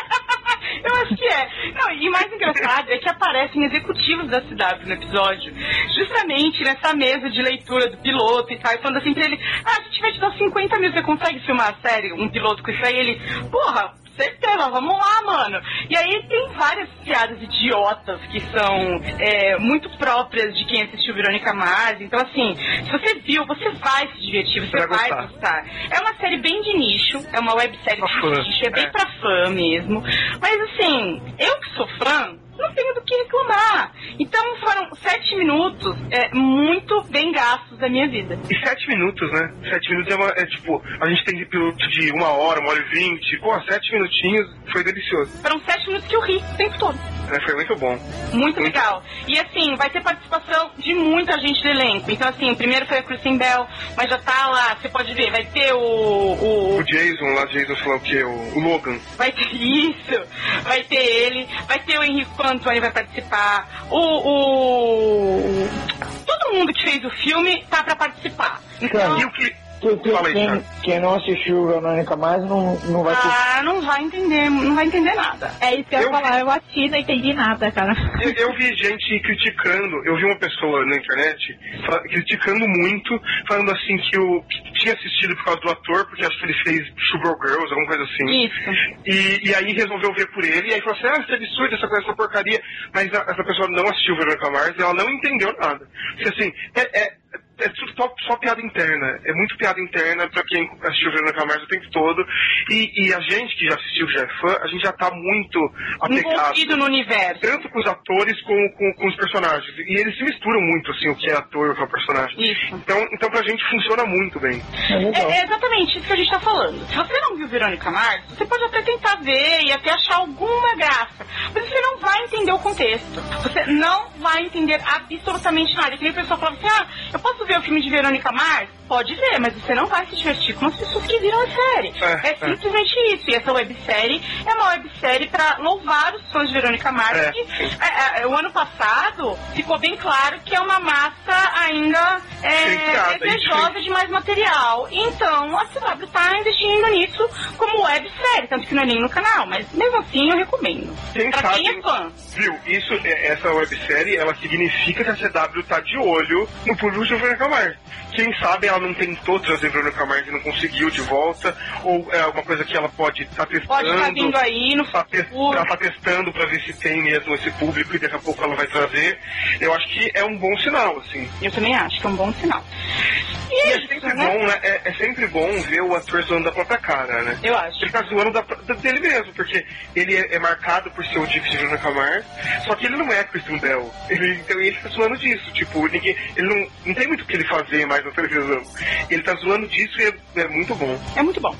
Eu acho que é. Não, e mais engraçado é que aparecem executivos da CW no episódio, justamente nessa mesa de leitura do piloto e tal, e falando assim pra ele, ah, se tiver te dar 50 mil, você consegue filmar a série, um piloto com isso aí? Ele, porra, certeza, vamos lá, mano. E aí tem várias piadas idiotas que são é, muito próprias de quem assistiu Verônica Mars. Então, assim, se você viu, você vai se divertir, você Vai vai, gostar. gostar. É uma série bem de nicho, é uma websérie Pra de fã, nicho, é bem é. pra fã mesmo. Mas assim, eu que sou fã, não tenho do que reclamar. Então foram sete minutos é, muito bem gastos da minha vida. E sete minutos, né? Sete minutos é, uma, é tipo, a gente tem piloto de uma hora, uma hora e vinte. Pô, sete minutinhos foi delicioso. Foram sete minutos que eu ri o tempo todo. né? Foi muito bom. Muito legal. E assim, vai ter participação de muita gente do elenco. Então, assim, primeiro foi a Kristen Bell, mas já tá lá, você pode ver, vai ter o. o, O Jason, lá Jason, lá o que, o, o Logan. vai ter *laughs* isso, vai ter ele, vai ter o Henrique Antônio vai participar, o, o. Todo mundo que fez o filme tá pra participar. Então, E o que. Que- que- Fala aí, quem, quem não assistiu o Verônica Mais não, não vai ter. ah, não vai entender, não vai entender nada. É isso que eu ia Eu- falar, eu assisti e não entendi nada, cara. Eu, eu vi gente criticando, eu vi uma pessoa na internet criticando muito, falando assim que, o, que tinha assistido por causa do ator, porque acho que ele fez Sugar Girls, alguma coisa assim. Isso. E, e aí resolveu ver por ele, e aí falou assim, ah, isso é absurdo, essa coisa, essa porcaria. Mas a- essa pessoa não assistiu Verônica Mars e ela não entendeu nada. Porque assim, é, é, é tudo só, só piada interna. É muito piada interna pra quem assistiu Verônica Mars o tempo todo. E, e a gente que já assistiu, já é fã, a gente já tá muito apegado Envolvido no universo. tanto com os atores como com, com os personagens. E eles se misturam muito, assim, o que é ator e o que é personagem. Isso. Então, então pra gente funciona muito bem. É. É, é exatamente isso que a gente tá falando. Se você não viu Verônica Mars, você pode até tentar ver e até achar alguma graça. Mas você não vai entender o contexto. Você não vai entender absolutamente nada. Que nem o pessoal fala assim, ah, eu posso ver o filme de Verônica Mars? Pode ver, mas você não vai se divertir com as pessoas que viram a série. É, É, é. simplesmente isso. E essa websérie é uma websérie pra louvar os fãs de Verônica Mars. É. Que, é, é, o ano passado ficou bem claro que é uma massa ainda é, desejosa de mais material. Então a CW tá investindo nisso como websérie, tanto que não é nem no canal, mas mesmo assim eu recomendo. Quem pra sabe, quem é fã. viu, isso, é- essa websérie, ela significa que a CW tá de olho no público de Mars. Quem sabe ela não tentou trazer Verônica Mars e não conseguiu de volta, ou é uma coisa que ela pode estar testando. Pode estar vindo aí no tá te- ela tá testando pra ver se tem mesmo esse público e daqui a pouco ela vai trazer. Eu acho que é um bom sinal, assim. Eu também acho que é um bom sinal. E E é é sempre né? bom, né? É, é sempre bom ver o ator zoando da própria cara, né? Eu acho. Ele tá zoando da, da- dele mesmo, porque ele é, é marcado por ser o Dick de Verônica Mars, só que ele não é Christian Bell. Ele, então ele tá zoando disso, tipo, ninguém, ele não, não tem muito que ele fazer mais na televisão. Ele tá zoando disso e é, é muito bom. É muito bom.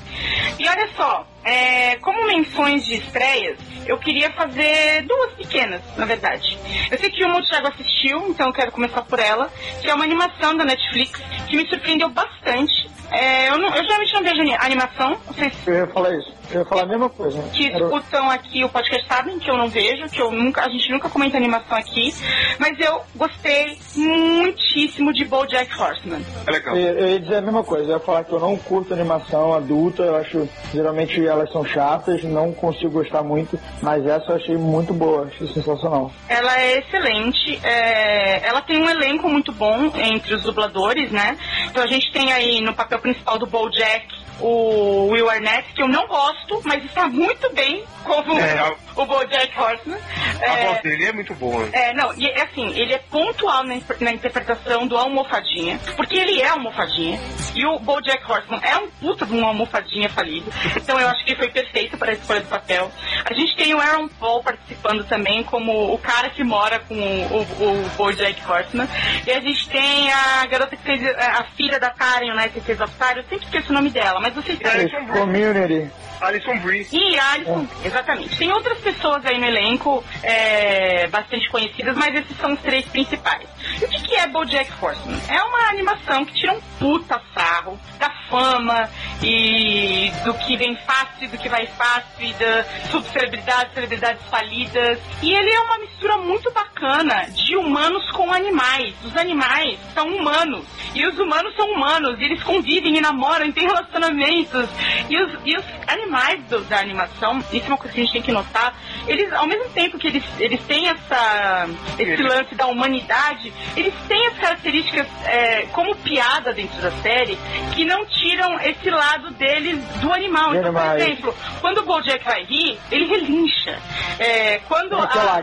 E olha só, é, como menções de estreias, eu queria fazer duas pequenas, na verdade. Eu sei que uma o Thiago assistiu, então eu quero começar por ela, que é uma animação da Netflix que me surpreendeu bastante. É, eu, não- eu geralmente não vejo ani- animação, vocês Eu ia falar isso. Eu ia falar a mesma coisa. que Era- escutam aqui o podcast sabem que eu não vejo, que eu nunca, a gente nunca comenta animação aqui, mas eu gostei muitíssimo de BoJack Horseman. É legal. Eu, eu ia dizer a mesma coisa, eu ia falar que eu não curto animação adulta, eu acho geralmente elas são chatas, não consigo gostar muito, mas essa eu achei muito boa, achei sensacional. Ela é excelente, é, ela tem um elenco muito bom entre os dubladores, né? Então a gente tem aí no papel principal do BoJack o Will Arnett, que eu não gosto, mas está muito bem como É, o BoJack Horseman. A É, voz dele é muito boa. É, não, e é assim, ele é pontual na, na interpretação do almofadinha, porque ele é almofadinha, e o BoJack Horseman é um puta de um almofadinha falido, então eu acho que foi perfeito para a escolha do papel. A gente tem o Aaron Paul participando também como o cara que mora com o, o, o BoJack Horseman, e a gente tem a garota que fez a, a filha da Karen, né, que fez Star, eu sempre esqueço o nome dela, mas vocês sabem. Community. Alison Brie. E Alison, exatamente. Tem outras pessoas aí no elenco é, bastante conhecidas, mas esses são os três principais. E o que, que é BoJack Horseman? É uma animação que tira um puta sarro da fama e do que vem fácil, do que vai fácil, da subcelebridades, celebridades falidas. E ele é uma mistura muito bacana de humanos com animais. Os animais são humanos e os humanos são humanos. E eles convivem e namoram e têm relacionamentos. E os, e os animais do- da animação, isso é uma coisa que a gente tem que notar, eles, ao mesmo tempo que eles, eles têm essa, esse lance da humanidade, eles têm as características é, como piada dentro da série que não tiram esse lado deles do animal. Então, por exemplo, quando o Bojack vai rir, ele relincha. É, quando aquela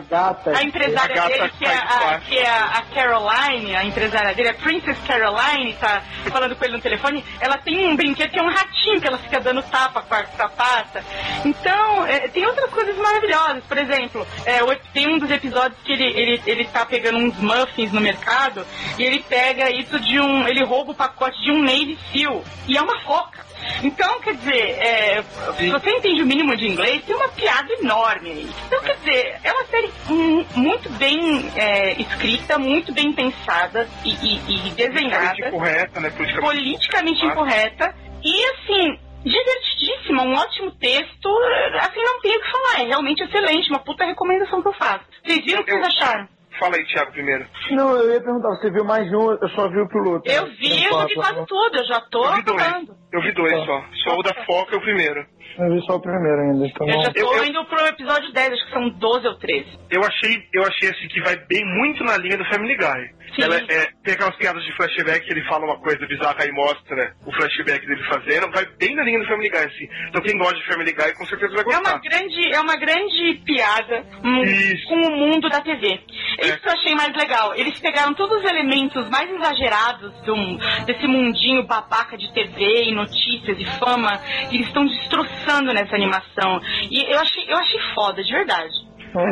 a, a empresária A dele, que é a, que é a, a Caroline, a empresária dele, a Princess Caroline, tá falando com ele no telefone, ela tem um brinquedo que é um ratinho que ela fica dando tapa com a sapata. Então, é, tem outras coisas maravilhosas. Por exemplo, é, tem um dos episódios que ele, ele, ele tá pegando uns muffins no mercado e ele pega isso de um. ele rouba o pacote de um Navy Seal. E é uma foca. Então, quer dizer, é, se você entende o mínimo de inglês, tem uma piada enorme aí. Então, quer dizer, é uma série muito bem é, escrita, muito bem pensada e, e- e desenhada Politicamente correta, né? Politicamente politicamente correta. incorreta e assim divertidíssima, um ótimo texto, assim não tenho o que falar, é realmente excelente, uma puta recomendação que eu faço. Vocês viram o que vocês acharam? Fala aí, Thiago, primeiro. Não, eu ia perguntar, você viu mais um, eu só vi o piloto. Eu vi, eu vi quase tudo, eu já tô Eu vi dois. Eu vi dois só. Só o da Foca é o primeiro. Eu vi só o primeiro ainda, então Eu não... já tô Eu- eu- indo pro episódio 10, acho que são 12 ou 13. Eu achei, eu achei assim que vai bem muito na linha do Family Guy. Sim. Ela é, tem aquelas piadas de flashback que ele fala uma coisa bizarra e mostra o flashback dele fazendo. Vai bem na linha do Family Guy, assim. Então quem gosta de Family Guy com certeza vai É gostar. uma grande, é uma grande piada Isso. com o mundo da TV. Isso É. que eu achei mais legal. Eles pegaram todos os elementos mais exagerados um- desse mundinho babaca de TV e notícias e fama e eles estão destroçando nessa animação. E eu achei, eu achei foda, de verdade.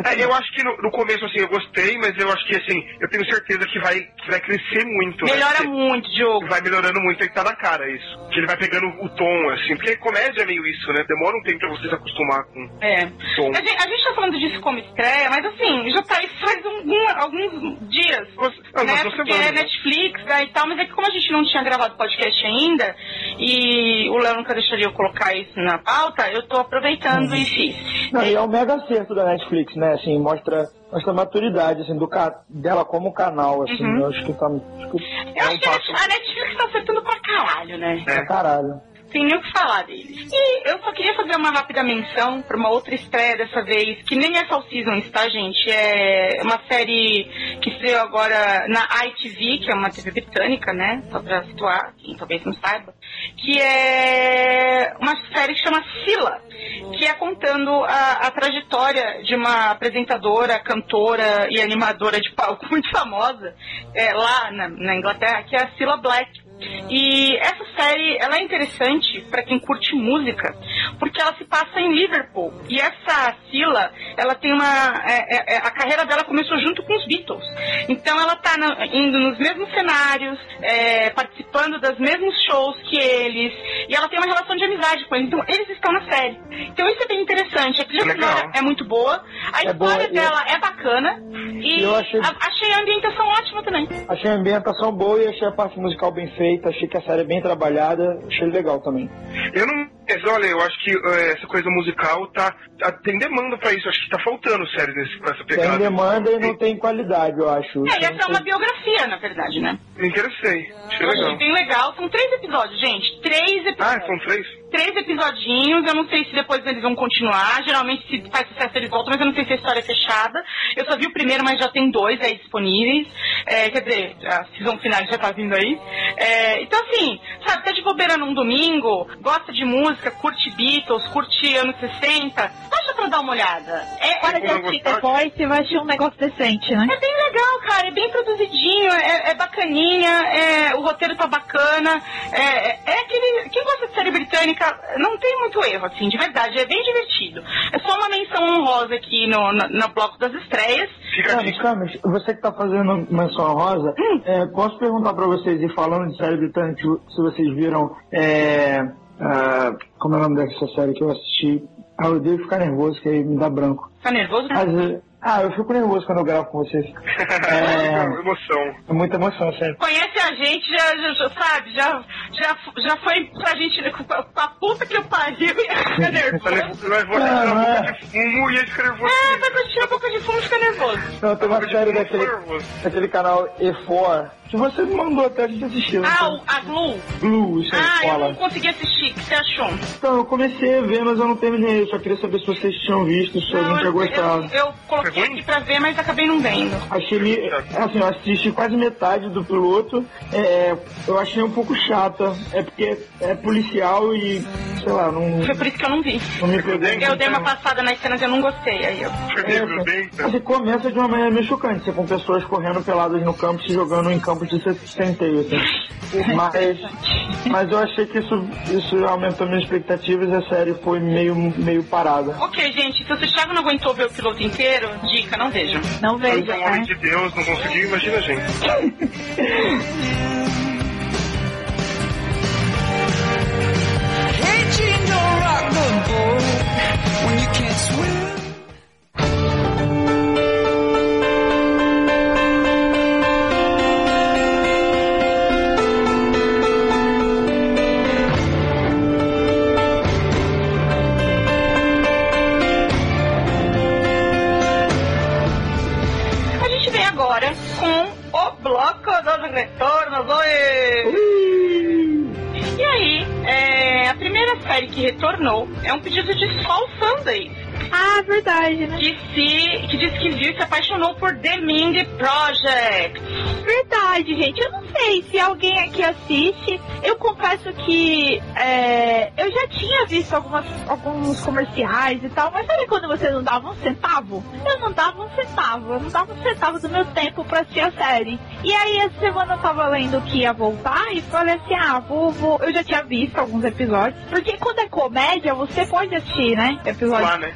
É, eu acho que no, no começo, assim, eu gostei, mas eu acho que, assim, eu tenho certeza que vai, que vai crescer muito. né? Melhora Porque muito, Diogo. Vai melhorando muito, aí tá na cara isso. Que ele vai pegando o tom, assim. Porque comédia é meio isso, né? Demora um tempo pra você se acostumar com É. o tom. A gente, a gente tá falando disso como estreia, mas assim, já tá isso faz algum- alguns dias. Ah, né? duas Porque semanas, é né? Netflix né, e tal, mas é que como a gente não tinha gravado podcast ainda, e o Léo nunca deixaria eu colocar isso na pauta, eu tô aproveitando Uhum. e fiz. Não, e é um mega acerto da Netflix, né? Assim, mostra, mostra a maturidade, assim, do dela como canal, assim. Uhum. Eu acho que tá... Acho que... Eu acho que a Net- a Netflix tá acertando pra caralho, né? É. Pra caralho. Tem nem o que falar deles. E eu só queria fazer uma rápida menção pra uma outra estreia dessa vez, que nem é Fall Seasons, tá, gente? É uma série que estreou agora na ITV, que é uma TV britânica, né? Só pra situar, quem talvez não saiba. Que é uma série que chama Sila, que é contando a, a trajetória de uma apresentadora, cantora e animadora de palco *laughs* muito famosa é, lá na, na Inglaterra, que é a Cilla Black. E essa série, ela é interessante para quem curte música, porque ela se passa em Liverpool. E essa Sila, ela tem uma, é, é, a carreira dela começou junto com os Beatles. Então ela tá na- indo nos mesmos cenários, é, participando dos mesmos shows que eles, e ela tem uma relação de amizade com eles. Então eles estão na série. Então isso é bem interessante. A trilha sonora é muito boa, a É boa, história e- dela é bacana, e Eu achei- a- achei a ambientação ótima também. Achei a ambientação boa e achei a parte musical bem feita. Achei que a série é bem trabalhada. Achei legal também. Eu não. Mas olha, eu acho que eh, essa coisa musical tá, tá- Tem demanda pra isso. Acho que tá faltando séries nesse, com essa pegada. Tem demanda e não tem qualidade, eu acho. É, essa é uma biografia, na verdade, né? Me interessei. Achei Eu achei legal. bem legal. São três episódios, gente. Três Ah, episódios. são três? Três episodinhos. Eu não sei se depois eles vão continuar. Geralmente, se faz sucesso, eles voltam, mas eu não sei se a história é fechada. Eu só vi o primeiro, mas já tem dois aí disponíveis. É, quer dizer, a season final já tá vindo aí. É, então, assim, sabe, tá de bobeira num domingo, gosta de música, curte Beatles, curte anos 60, baixa pra dar uma olhada. É, Para é, de não assistir Voice e vai achar um negócio decente, né? é bem legal, cara. É bem produzidinho, é, é bacaninha, é, o roteiro tá bacana. É, é- é aquele. Quem gosta de série britânica não tem muito erro, assim, de verdade. É bem divertido. É só uma menção honrosa aqui no, no, no bloco das estreias. Fica a Camis. Camis, você que tá fazendo menção rosa, Hum. é, posso perguntar pra vocês, e falando de série britânica, se vocês viram, é, ah, como é o nome dessa série que eu assisti? Ah, eu odeio ficar nervoso, que aí me dá branco. Tá nervoso? Mas, eh, ah, eu fico nervoso quando eu gravo com vocês. *laughs* É, Emoção. é muita emoção, sério. Conhece a gente, já, já- já sabe, já, já, já foi pra gente pra, pra puta que eu pariu e fica *laughs* Tá nervoso. nervoso, vai vou tirar um é. pouco de fumo e ele fica nervoso. É, vai curtir um pouco de fumo e fica nervoso. Não, tem uma Pouco de série daquele, daquele canal E4, que você me mandou até a gente assistir. né? Ah, o- a Glue? Blue, isso aí, Ah, eu fala. não consegui assistir. O que você achou? Então, eu comecei a ver, mas eu não terminei. Eu só queria saber se vocês tinham visto, se a Não, gente tinha eu, gostado. eu, eu coloquei Ruim? aqui pra ver, mas acabei não vendo. Achei me- assim, eu assisti quase metade do piloto. É, eu achei um pouco chata. É porque é policial e, sei lá, não, Foi por isso que eu não vi. não me pegou. Eu dei uma passada nas cenas e eu não gostei. Aí eu. Tá? Assim, começa de uma maneira meio chocante, você com pessoas correndo peladas no campo, se jogando em campos de centeio, assim. Mas, mas eu achei que isso, isso aumentou minhas expectativas e a série foi meio, meio parada. Ok, gente, se o Thiago não aguentou ver o piloto inteiro, Dica, não vejam. Não vejam. Pelo amor é. de Deus, não conseguiu, imagina a gente. When you can't swim que retornou é um pedido de Sol Sunday. Ah, verdade, né? Que, se, que disse que viu e se apaixonou por The Mindy Project. Verdade, gente. Eu não sei se alguém aqui assiste. Eu confesso que é, eu já tinha visto algumas, alguns comerciais e tal, mas sabe quando você não dava um centavo? Eu não dava um centavo. Eu não dava um centavo do meu tempo pra assistir a série. E aí, essa semana eu tava lendo que ia voltar e falei assim: ah, vou, vou. Eu já tinha visto alguns episódios. Porque quando é comédia, você pode assistir, né? Episódios. Lá, né?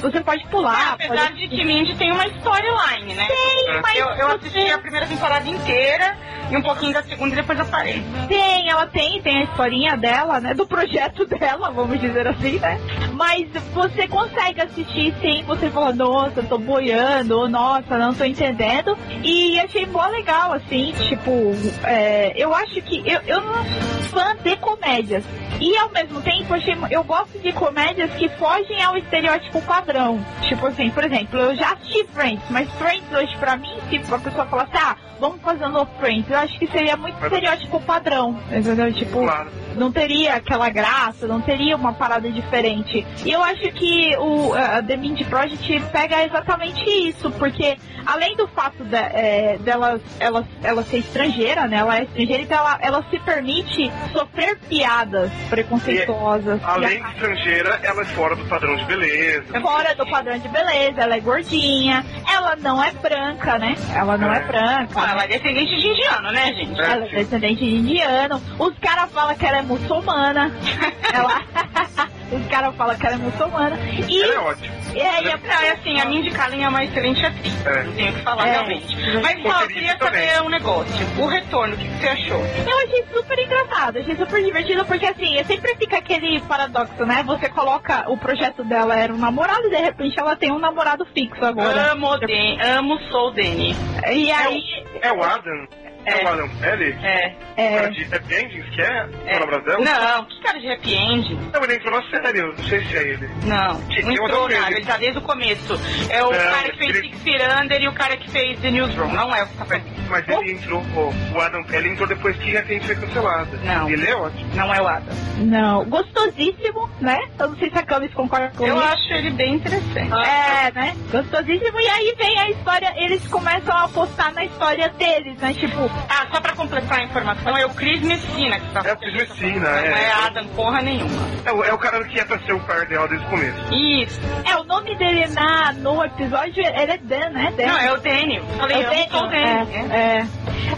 Você pode pular. É, Apesar pode... de que Mindy tem uma storyline, né? Tem, mas Eu, eu assisti a primeira temporada inteira e um pouquinho da segunda e depois eu parei. Tem, ela tem, tem a historinha dela, né? Do projeto *laughs* dela, vamos dizer assim, né? Mas você consegue assistir sem você falar, nossa, tô boiando, ou nossa, não tô entendendo. E achei mó legal, assim, tipo, é, eu acho que eu, eu não sou fã de comédias. E ao mesmo tempo, achei, eu gosto de comédias que fogem ao estereótipo padrão. Tipo assim, por exemplo, eu já assisti Friends, mas Friends hoje pra mim, se a pessoa falar assim, ah, vamos fazer um novo Friends, eu acho que seria muito estereótipo padrão. Entendeu? Tipo, Claro. não teria aquela graça, não teria uma parada diferente. E eu acho que o a The Mindy Project pega exatamente isso, porque além do fato de, é, dela ela, ela ser estrangeira, né? Ela é estrangeira, então ela, ela se permite sofrer piadas preconceituosas. E, além de estrangeira, ela é fora do padrão de beleza. a- fora do padrão de beleza, ela é gordinha, ela não é branca, né? Ela não é, É. branca. Ah, né? ela é descendente de indiano, né, gente? É. Ela é descendente de indiano. Os caras falam que ela é muçulmana. *laughs* ela... Os caras falam que ela é muçulmana. E, Ela é ótima. e aí, Não, é assim, a Mindy Kaling é uma excelente atriz. É. Não tenho o que falar, É. realmente. Mas, só, eu queria também. saber um negócio. O retorno, o que que você achou? Eu achei super engraçado, achei super divertido, porque assim, sempre fica aquele paradoxo, né? Você coloca o projeto dela era um namorado e de repente ela tem um namorado fixo agora. Amo, Den amo Soul Danny. E aí. É o? É, É. o Adam Pelly? É. É, Cara de Happy Endings, que é? é. Fala Brasil? Não, que cara de happy end? Não, ele entrou na série, eu não sei se é ele. Não, Que- não entrou nada, ele tá desde o começo. É o Não, cara que fez ele- Six Feet Under e o cara que fez The Newsroom, não é o que tá Mas, ele entrou, o, o Adam Pelly entrou depois que a gente foi cancelada. Não. Ele é ótimo. Não é o Adam. não, gostosíssimo, né? Eu não sei se a Camis concorda com Eu isso. acho ele bem interessante. É, né? Gostosíssimo. E aí vem a história, eles começam a apostar na história deles, né? Tipo, Ah, só pra completar a informação, é o Chris Messina que tá É o Chris Messina, Não é. é Adam porra nenhuma. É, o- é o cara que é pra ser o par dela desde o começo. Isso. é, o nome dele na, no episódio, ele é Dan, né? Dan. Não, é o Daniel. Falei, É o. Daniel, é, é.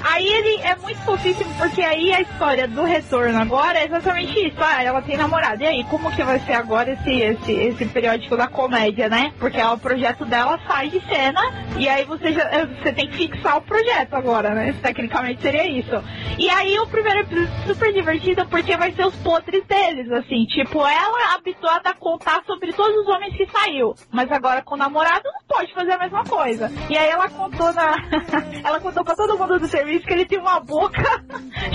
Aí ele é muito fofíssimo, porque aí a história do retorno agora é exatamente isso. Ah, ela tem namorado. E aí, como que vai ser agora esse, esse, esse periódico da comédia, né? Porque é o projeto dela sai de cena e aí você, já, eh, você tem que fixar o projeto agora, né? Tecnicamente seria isso. E aí o primeiro episódio é super divertido porque vai ser os podres deles, assim. Tipo, ela habituada a contar sobre todos os homens que saiu. Mas agora com o namorado não pode fazer a mesma coisa. E aí ela contou na. *laughs* ela contou pra todo mundo do serviço que ele tem uma boca *laughs*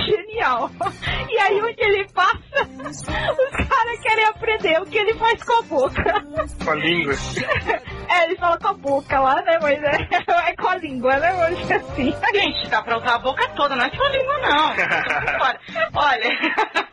genial. E aí onde ele passa, os caras querem aprender o que ele faz com a boca. Com a língua. É, ele fala com a boca lá, né? Mas é, *laughs* é com a língua, né? Vamos dizer assim. Gente, dá pra usar a boca toda, não é só a língua, não. *laughs* Olha,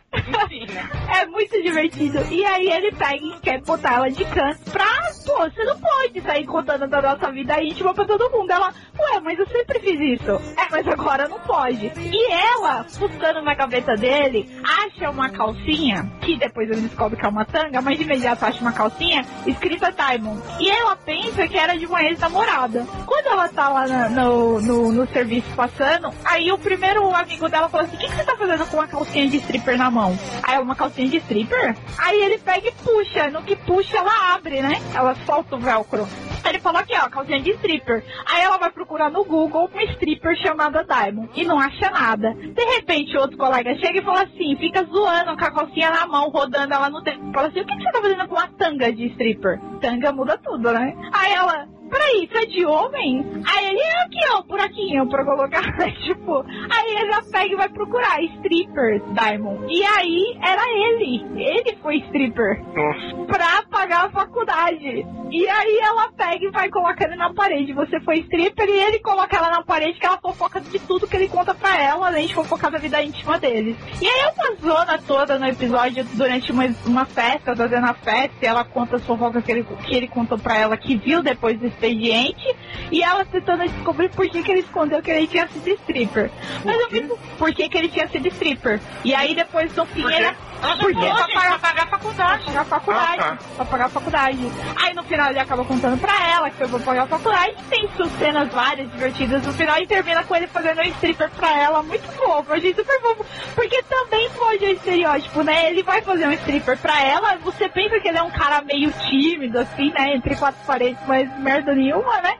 né? É muito divertido. E aí ele pega e quer botar ela de canto pra. Pô, você não pode sair contando da nossa vida íntima pra todo mundo. Ela, ué, mas eu sempre fiz isso. É, mas agora não pode. E ela, buscando na gaveta dele, acha uma calcinha, que depois ele descobre que é uma tanga, mas de imediato acha uma calcinha escrita Diamond. E ela pensa que era de uma ex-namorada. Quando ela tá lá na- no, no, no serviço passando, aí o primeiro amigo dela falou assim: o que, que você tá fazendo com uma calcinha de stripper na mão? Aí é uma calcinha de stripper? Aí ele pega e puxa. No que puxa, ela abre, né? Ela solta o velcro. Aí ele falou aqui, ó, calcinha de stripper. Aí ela vai procurar no Google uma stripper chamada Diamond e não acha nada. De repente, outro colega chega e fala assim, fica zoando com a calcinha na mão, rodando ela no tempo. Fala assim, o que, que você tá fazendo com uma tanga de stripper? Tanga muda tudo, né? Aí ela, peraí, isso é de homem? Aí ele, é aqui, ó, um buraquinho pra colocar, *laughs* tipo, aí ele já pega e vai procurar stripper, Diamond. E aí era ele, ele foi stripper Nossa. pra pagar a faculdade. E aí ela pega e vai colocar ele na parede. Você foi stripper e ele coloca ela na parede que ela fofoca de tudo que ele conta pra ela, além de fofocar da vida íntima deles. E aí é uma zona toda no episódio durante uma, uma festa, fazendo a festa, e ela conta as fofocas que ele, que ele contou pra ela que viu depois do expediente, e ela tentando descobrir por que, que ele escondeu que ele tinha sido stripper. Mas eu fico, por que, que ele tinha sido stripper? E aí depois no fim ele. Ela Por gente, pra pagar a faculdade. Pra pagar a faculdade. Ah, tá. Pra pagar a faculdade. Aí no final ele acaba contando pra ela que foi pra pagar a faculdade. Tem suas cenas várias, divertidas no final e termina com ele fazendo um stripper pra ela. Muito fofo, eu achei super fofo. Porque também pode o estereótipo, né? Ele vai fazer um stripper pra ela. Você pensa que ele é um cara meio tímido, assim, né? Entre quatro paredes, mas merda nenhuma, né?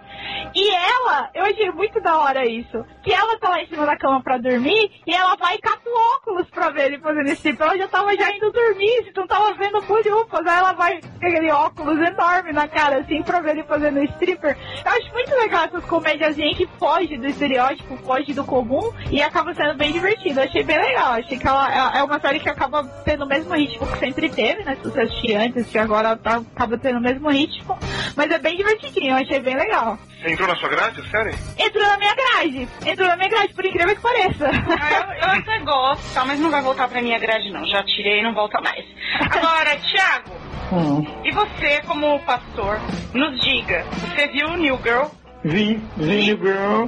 E ela, eu achei muito da hora isso. Que ela tá lá em cima da cama pra dormir e ela vai e cata o óculos pra ver ele fazendo stripper. Ela já tava já indo dormir, se não tava vendo bolhufas. Aí ela vai com aquele óculos enorme na cara, assim, pra ver ele fazendo stripper. Eu acho muito legal essas comédias que foge do estereótipo, foge do comum e acaba sendo bem divertido. Eu achei bem legal. Achei que ela é- é uma série que acaba tendo o mesmo ritmo que sempre teve, né? Se você assistir antes, que agora tá, acaba tendo o mesmo ritmo. Mas é bem divertidinho, eu achei bem legal. Entrou na sua grade, a série? Entrou na minha grade. Entrou na minha grade, por incrível que pareça. Ah, eu, eu até gosto, tá, mas não vai voltar pra minha grade, não. Já tirei e não volta mais. Agora, *laughs* Thiago, Hum, e você, como pastor, nos diga, você viu o New Girl? Vi, vi New Girl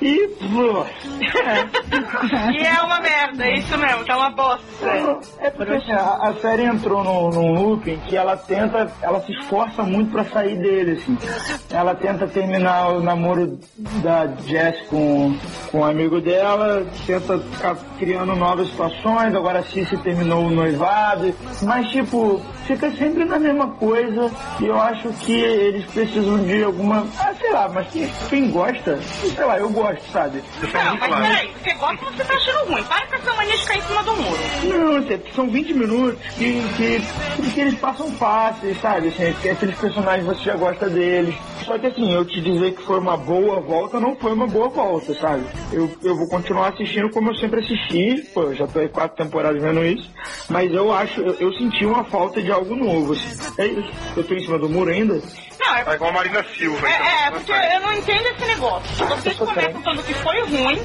e. pô, *laughs* E é uma merda, é isso mesmo, tá uma bosta. É porque assim, a, a série entrou num, num looping que ela tenta, ela se esforça muito pra sair dele, assim. Ela tenta terminar o namoro da Jess com, com um amigo dela, tenta ficar criando novas situações, agora a Cici terminou o noivado, mas tipo, fica sempre na mesma coisa e eu acho que eles precisam de alguma, ah, sei lá, mas quem, quem gosta, sei lá, eu gosto, sabe? Não, mas peraí, você gosta ou você tá achando ruim? Para com essa mania de ficar em cima do muro. Não, são 20 minutos que, que, que eles passam fáceis, sabe? Assim, que aqueles personagens você já gosta deles. Só que assim, eu te dizer que foi uma boa volta, não foi uma boa volta, sabe? Eu, eu vou continuar assistindo como eu sempre assisti, pô, eu já tô aí quatro temporadas vendo isso, mas eu acho, eu, eu senti uma falta de algo novo, assim. Eu tô em cima do muro ainda. Não, é Tá igual a Marina Silva, então. É, é, porque eu não entendo esse negócio. Vocês tô começam falando que foi ruim,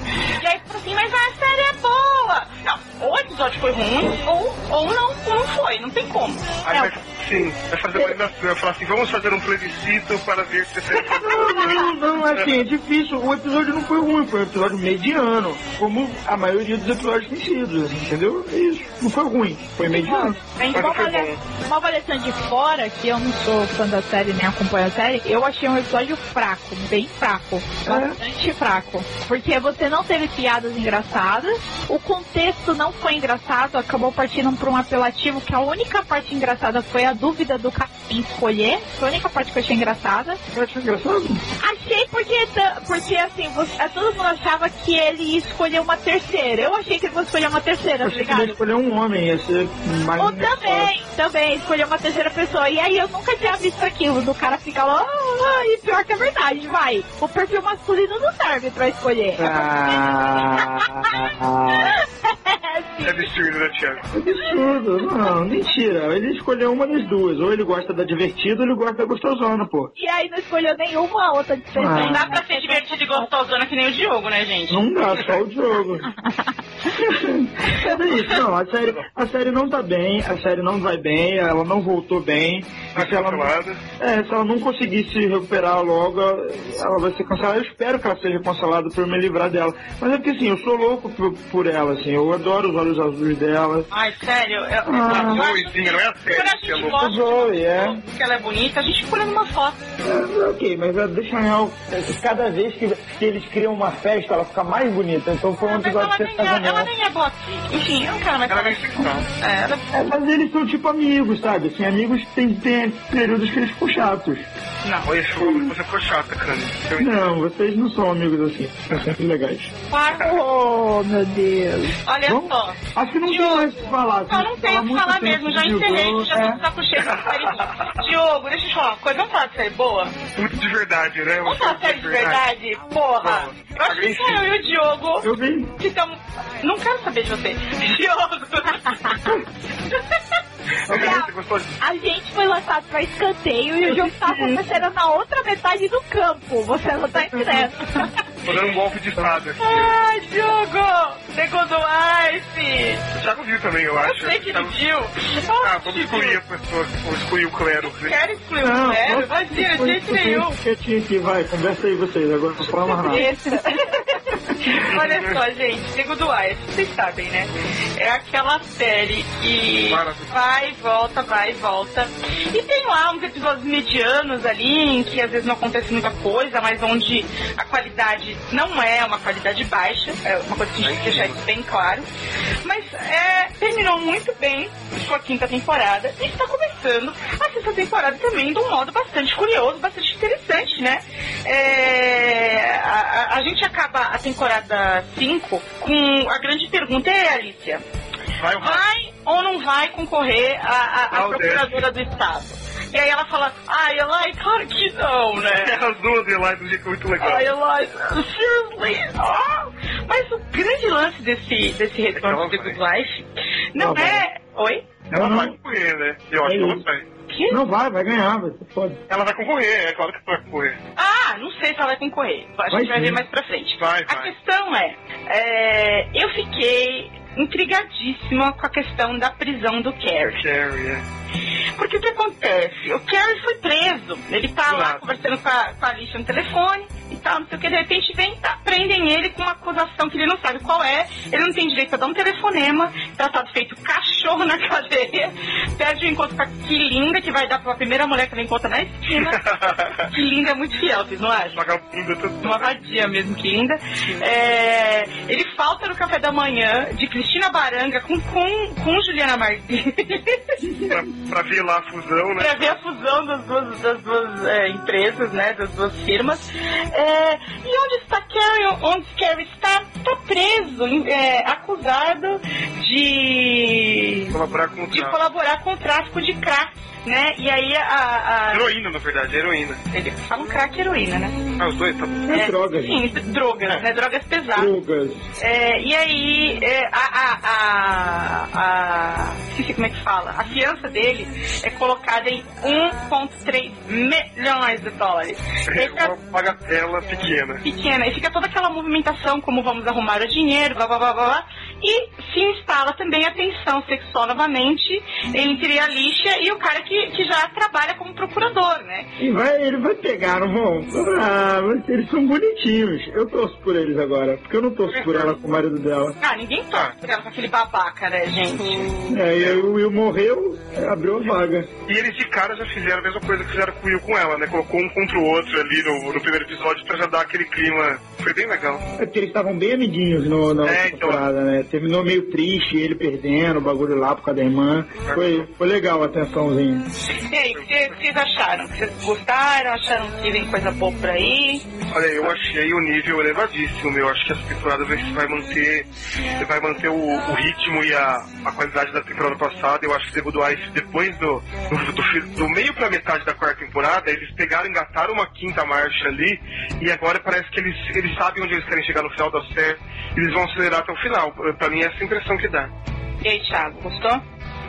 e aí falam assim, mas a série é boa. Não, ou o episódio foi ruim, ou, ou não, ou não foi, não tem como. Aí vai, sim, vai fazer a Marina Silva, vai falar assim, vamos fazer um plebiscito para ver se a *laughs* foi Não, não, não, assim, é difícil. O episódio não foi ruim, foi um episódio mediano, como a maioria dos episódios tem sido, assim, entendeu? É isso. Não foi ruim, foi mediano. Em Mas uma, foi avalia- uma avaliação de fora, que eu não sou fã da série nem acompanho a série, eu achei um episódio fraco, bem fraco. Bastante fraco. Porque você não teve piadas engraçadas, o contexto não foi engraçado, acabou partindo por um apelativo que a única parte engraçada foi a dúvida do cara em escolher. Foi a única parte que eu achei engraçada. Engraçado. Achei porque, porque assim, você, todo mundo achava que ele ia escolher uma terceira. Eu achei que ele fosse escolher uma terceira, Eu tá ele escolher um homem, ia ser mais Ou também, também, escolher uma terceira pessoa. E aí eu nunca tinha visto aquilo, do cara ficar lá, ah, e pior que é verdade, vai. O perfil masculino não serve pra escolher. Ah, *laughs* É absurdo, né, Thiago? absurdo. Não, mentira. Ele escolheu uma das duas. Ou ele gosta da divertida ou ele gosta da gostosona, pô. E aí não escolheu nenhuma outra diferente. Ah. Não dá pra ser divertido e gostosona que nem o Diogo, né, gente? Não dá, só o jogo. *laughs* é isso, não. A série, a série não tá bem, a série não vai bem, ela não voltou bem. Tá cancelada. é, se ela não conseguir se recuperar logo, ela vai ser cancelada. Eu espero que ela seja cancelada eu me livrar dela. Mas é porque assim, eu sou louco por, por ela, assim. Eu adoro os olhos azuis dela. Ai, sério, eu, eu, Ah. eu acho Zoezinha, não é a Quando a que é gente louco. gosta Zoe, é. uma que ela é bonita, a gente olhando uma foto. É, ok, mas a deixa real, cada vez que, que eles criam uma festa, ela fica mais bonita. Então foi um Mas episódio ela que nem você é, vendo. ela nem é boa. Enfim, eu não quero mais Ela falar é. É, ela É, mas eles são tipo amigos, sabe? Assim, amigos tem, tem períodos que eles ficam chatos. Não. Olha, você ficou chata. Eu entendo. Não, vocês não são amigos assim. São sempre legais. Oh, meu Deus. Olha Vamos? só. Acho que não tem mais o que falar. Não, não tem o que falar mesmo, já encerrei, já tô é. de saco cheio dessa série ruim. Diogo, deixa eu te falar uma coisa, vamos falar de série boa? Muito de verdade, né? Vamos falar de série de verdade? Porra! Eu acho que só eu e o Diogo Eu vi. que estamos... Não quero saber de você. *laughs* Diogo! *laughs* A gente foi lançado pra escanteio e o jogo tá acontecendo na outra metade do campo. Você não tá entendendo. Tô dando um golpe de espada. aqui. Ai, Diogo! Segundo Ice! O Thiago viu também, eu Eu acho. sei que ele Thiago- viu. Ah, vamos excluir as pessoas, vamos excluir o clero. Quero excluir o Não, posso- imagina, de posso- jeito nenhum. Quietinho aqui, vai, conversa aí vocês, agora não fala mais nada. *laughs* Olha só, gente, segundo Ice, vocês sabem, né? É aquela série que vai, volta, vai, volta. E tem lá uns episódios medianos ali, em que às vezes não acontece muita coisa, mas onde a qualidade não é uma qualidade baixa. É uma coisa que a gente tem que deixar isso bem claro. Mas é, terminou muito bem sua quinta temporada e está começando a sexta temporada também de um modo bastante curioso, bastante interessante, né? É, a, a- gente acaba a temporada 5 com a grande pergunta, é Alicia, Vai vai ou não vai concorrer a, a- a procuradora do Estado? E aí ela fala, ai, Eli, claro que não, né? *laughs* As duas de lá do jeito muito legal. Ai, Eli, seriously? Ah! Mas o grande lance desse, desse retorno Ela de vai. Good Life não Ela é... Oi? Ela Não, vai concorrer, né? Eu acho que ela vai. Que? Não vai, vai ganhar, vai ser foda. Ela vai concorrer, é claro que vai concorrer. Ah, não sei se ela vai concorrer. A Vai gente vai sim. ver mais pra frente. Vai, A vai. questão é, é, eu fiquei intrigadíssima com a questão da prisão do Carrie. Carrie, é. Porque o que acontece? O Carrie foi preso. Ele tá Do lá conversando com a, com a Alicia no telefone e tal, não sei o que. De repente vem, tá, prendem ele com uma acusação que ele não sabe qual é. Ele não tem direito a dar um telefonema. Tratado feito cachorro na *laughs* cadeia. Perde o encontro com a Quilinda, que vai dar pra primeira mulher que ele encontra na esquina. *laughs* Quilinda é muito fiel, vocês não acham? Vagabunda. Uma vadia mesmo, que linda. É, ele falta no café da manhã de Cristina Baranga com, com, com Juliana Martins pra, ver lá a fusão, né? pra ver a fusão das duas, das duas é, empresas, né? Das duas firmas. É, e onde está Carrie? Onde Carrie está? Está preso, é, acusado de, Colaborar com o de tráfico. colaborar com o tráfico de crack. Né? E aí a. a Heroína, na verdade, heroína. eles falam crack e heroína, né? Ah, os dois, tá bom. É droga, Sim, drogas, né? Drogas pesadas. Drogas. É, e aí, é, a, a, a, a. Esqueci como é que fala. A fiança dele é colocada em 1,3 milhões de dólares. É fica uma bagatela pequena. pequena. E fica toda aquela movimentação, como vamos arrumar o dinheiro, blá blá blá blá. blá. E se instala também a tensão sexual novamente entre a lixa e o cara que, que já trabalha como procurador, né? E vai, ele vai pegar, não vão? Ah, mas eles são bonitinhos. Eu torço por eles agora, porque eu não torço por ela com o marido dela. Ah, ninguém toca por ela com aquele babaca, né, gente? É, e aí o Will morreu, abriu a vaga. E eles de cara já fizeram a mesma coisa que fizeram com o Will com ela, né? Colocou um contra o outro ali no, no primeiro episódio pra já dar aquele clima. Foi bem legal. É porque eles estavam bem amiguinhos no, na É, então. temporada, né? Terminou meio triste, ele perdendo o bagulho lá por causa da irmã. Foi, foi legal a tensãozinha. E aí, o que vocês- acharam? Vocês gostaram? Acharam que vem coisa boa por aí? Olha, eu achei o nível elevadíssimo, meu. Acho que essa temporada vai, vai manter, vai manter o, o ritmo e a, a qualidade da temporada passada. Eu acho que Good Wife, depois do, do, do meio pra metade da quarta temporada, eles pegaram, engataram uma quinta marcha ali e agora parece que eles, eles sabem onde eles querem chegar no final da série. Eles vão acelerar até o final. Pra mim, é essa a impressão que dá. E aí, Thiago, gostou?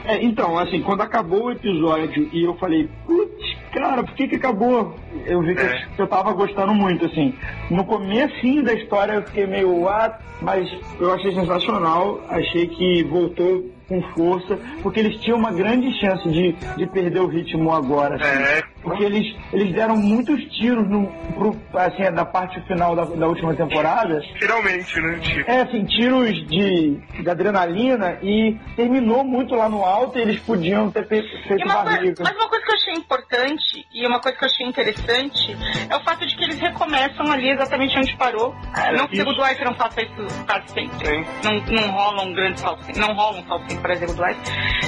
É, então, assim, quando acabou o episódio e eu falei, putz, cara, por que que acabou? Eu vi que, É. eu, que eu tava gostando muito, assim. No comecinho da história eu fiquei meio, what? Mas eu achei sensacional, achei que voltou com força, porque eles tinham uma grande chance de, de perder o ritmo agora, assim. É, Porque eles, eles deram muitos tiros no, pro, assim, da parte final da, da última temporada. Finalmente, né? Tipo. É, assim, tiros de, de adrenalina e terminou muito lá no alto e eles podiam ter fe- E feito uma coisa- barriga. mas uma coisa que eu achei importante e uma coisa que eu achei interessante é o fato de que eles recomeçam ali exatamente onde parou. não que o. Dwight não faça isso quase sempre. Sim. Não, não rola um grande salto, não rola um salto para exemplo, Dwight.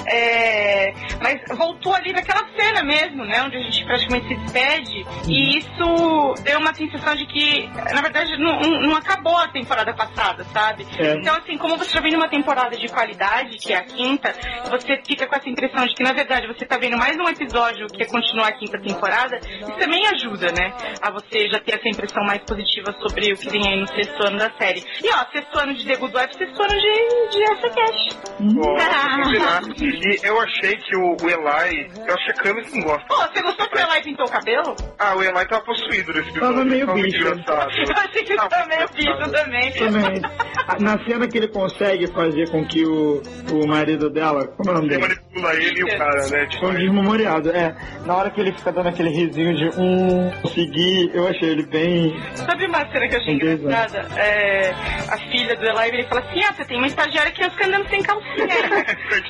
É, mas voltou ali naquela cena mesmo, né? Onde a gente praticamente se despede. E isso deu uma sensação de que, na verdade, não, não- acabou a temporada passada, sabe? É. Então, assim, como você já vem numa temporada de qualidade, que é a quinta, você fica com essa impressão de que, na verdade, você tá vendo mais um episódio que é continuar a quinta temporada, isso também ajuda, né? A você já ter essa impressão mais positiva sobre o que vem aí no sexto ano da série. E, ó, sexto ano de The Good Wife, sexto ano de, de essa Cash. *laughs* Combinar. E eu achei que o, o Eli, eu acho que a Camis não gosta. Pô, você gostou o Eli pintou o cabelo? Ah, o Eli tava possuído nesse episódio. Tava meio bicho. *laughs* Eu achei que Tava meio bicho também. Também. *laughs* Na cena que ele consegue fazer com que o, o marido dela, como é o nome Ele dele? manipula ele e o cara, né? Tipo, Foi um desmemoriado, é. Na hora que ele fica dando aquele risinho de um seguir, eu achei ele bem. Sabe uma cena que eu achei engraçada? É, a filha do Eli, ele fala assim, ah, você tem uma estagiária que fica andando sem calcinha. *laughs*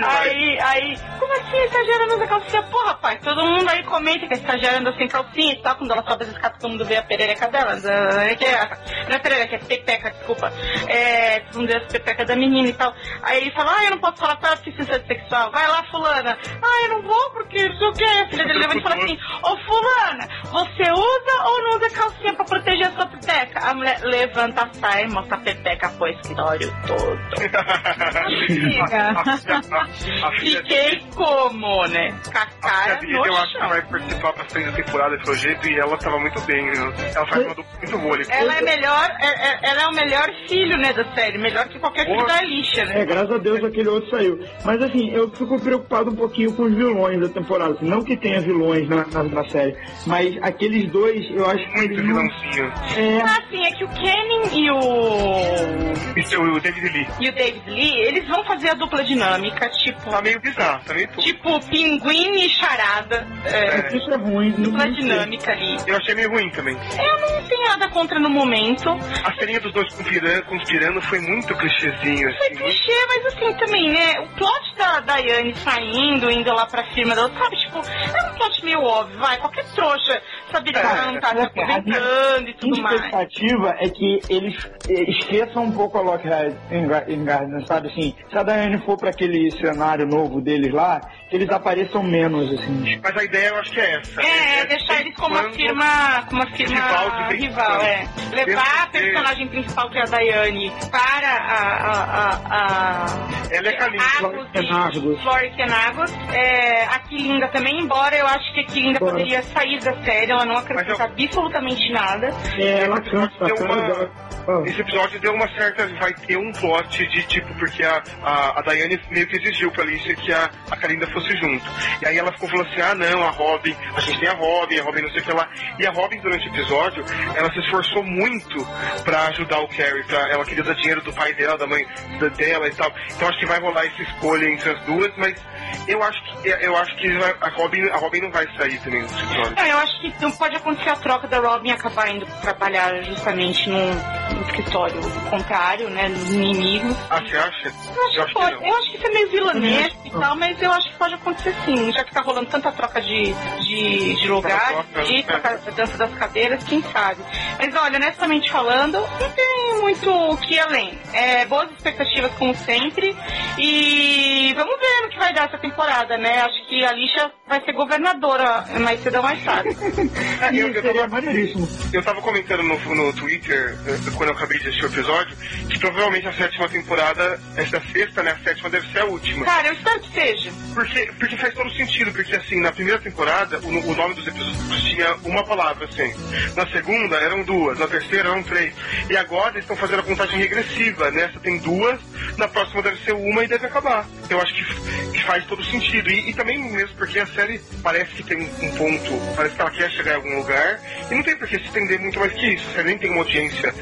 Aí, aí, como assim a estagiária não usa calcinha? Pô, rapaz, todo mundo aí comenta que a estagiária anda sem calcinha e tal, quando ela sobe as escadas, todo mundo vê a perereca dela. É que é, não é perereca, é pepeca, desculpa. É, todo mundo vê as pepeca da menina e tal. Aí ele fala, ah, eu não posso falar pra ela porque isso é sexual. Vai lá, fulana. Ah, eu não vou porque não sei o que. A filha dele levanta e fala assim, ô fulana, você usa ou não usa calcinha pra proteger a sua pepeca? A mulher levanta e mostra a pepeca pro escritório todo. a, a, a, a Fiquei como, né? Com a A cara filha no eu acho que chão. vai participar bastante da temporada pelo jeito e ela tava muito bem, né? Ela faz uma dupla muito boa. Ela é melhor, é- é- ela é o melhor filho, né, da série. Melhor que qualquer filho da lixa, né? É, graças a Deus aquele outro saiu. Mas assim, eu fico preocupado um pouquinho com os vilões da temporada. Assim, não que tenha vilões na, na, na série, mas aqueles dois, eu acho que Muito eles não. vilãozinho. É, Ah, sim, é que o Kenny e o. E o David Lee. E o David Lee, eles vão fazer a dupla dinâmica, tipo. Tá meio bizarro, tá meio tudo. Tipo, pinguim e charada. É, isso é ruim. dupla não sei. dinâmica ali. Eu achei meio ruim também. Eu não tenho nada contra no momento. A ceninha dos dois conspirando, conspirando foi muito clichêzinho, Foi assim. clichê, mas assim também, né? O plot da Daiane saindo, indo lá pra firma outra, sabe? Tipo, é um plot meio óbvio, vai. Qualquer trouxa saberia que ela não tá se É, aposentando e A tudo minha mais. expectativa é que eles eh, esqueçam um pouco a em Gardner, sabe? Assim, se a Diane for para aquele cenário novo deles lá, que eles apareçam menos, assim. Mas a ideia eu acho que é essa. É, deixar eles como uma firma, como uma firma Rival de rival, é. Levar a de- personagem principal, que é a Daiane, para a, a, a, a Ela é Kalinda. Agos Kenagos. É, a Kilinda também, embora eu acho que a Kilinda Bora. poderia sair da série, ela não acrescenta absolutamente nada. É, ela cansa, Deu uma-. Ah, Esse episódio deu uma certa. Vai ter um plot de tipo, porque a, a, a Daiane meio que exigiu pra Alicia que a, a Kalinda fosse junto. E aí ela ficou falando assim: ah, não, a Robin, a gente tem a Robin, a Robin não sei o que lá. E a Robin, durante o episódio, ela se esforçou muito pra ajudar o Carrie. Pra, ela queria dar dinheiro do pai dela, da mãe da- dela e tal. Então acho que vai rolar essa escolha entre as duas, mas eu acho que, eu acho que a, Robin, a Robin não vai sair também desse episódio. Não, eu acho que não pode acontecer a troca da Robin acabar indo trabalhar justamente num, num escritório contrário, né? Dos inimigos. Ah, você acha? Eu acho, que pode. Eu acho que isso é meio vilanesco e tal, mas eu acho que pode acontecer sim. Já que tá rolando tanta troca de, de, de lugar, de é. troca, dança das cadeiras, quem sabe. Mas olha, honestamente falando, não tem muito o que ir além. É, boas expectativas como sempre. E vamos ver no que vai dar essa temporada, né? Acho que a Lixa vai ser governadora mais cedo ou mais tarde. *laughs* Eu, eu tava, maneiríssimo. eu tava comentando no, no Twitter, eh, quando eu acabei de assistir o episódio, que provavelmente a sétima temporada, essa sexta, né? A sétima deve ser a última. Cara, eu espero que seja. Porque, porque faz todo sentido, porque assim, na primeira temporada, o, o nome dos episódios tinha uma palavra, assim. Na segunda eram duas, na terceira eram três. E agora eles estão fazendo a contagem regressiva, né? Essa tem duas, na próxima deve ser uma e deve acabar. Eu acho que, que faz todo sentido. E, e também mesmo porque a série parece que tem um ponto, parece que ela quer chegar em algum lugar, e não tem por que se estender muito mais que isso. A série nem tem uma audiência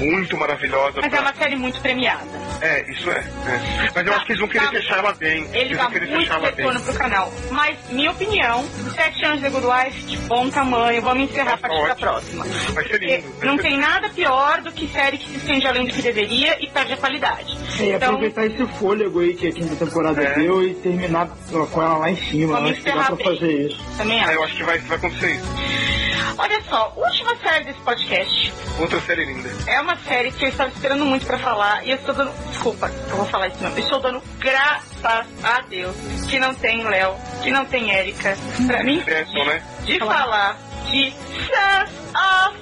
muito maravilhosa. Mas pra- é uma série muito premiada. É, isso é. é. Mas eu acho que eles vão querer Dá- fechar ela bem. Ele Eles dá vão querer muito fechar ela bem. Retorno pro canal. Mas, minha opinião, sete anos de Good Wife de bom tamanho. Vamos encerrar a Tá partir da próxima. Vai ser Porque lindo. vai não tem nada pior do que série que se estende além do que deveria e perde a qualidade. É, e Então, aproveitar esse fôlego aí que a quinta temporada É. deu e terminar com ela lá em cima. Vamos acho que dá encerrar pra bem. fazer isso. também É, acho. eu acho que vai, vai acontecer isso. Olha só, última série desse podcast Outra série linda. é uma série que eu estava esperando muito pra falar e eu estou dando. Desculpa, eu vou falar isso não. Eu estou dando graças a Deus que não tem Léo, que não tem Érica. Pra mim, Certo, né? de falar de Sons of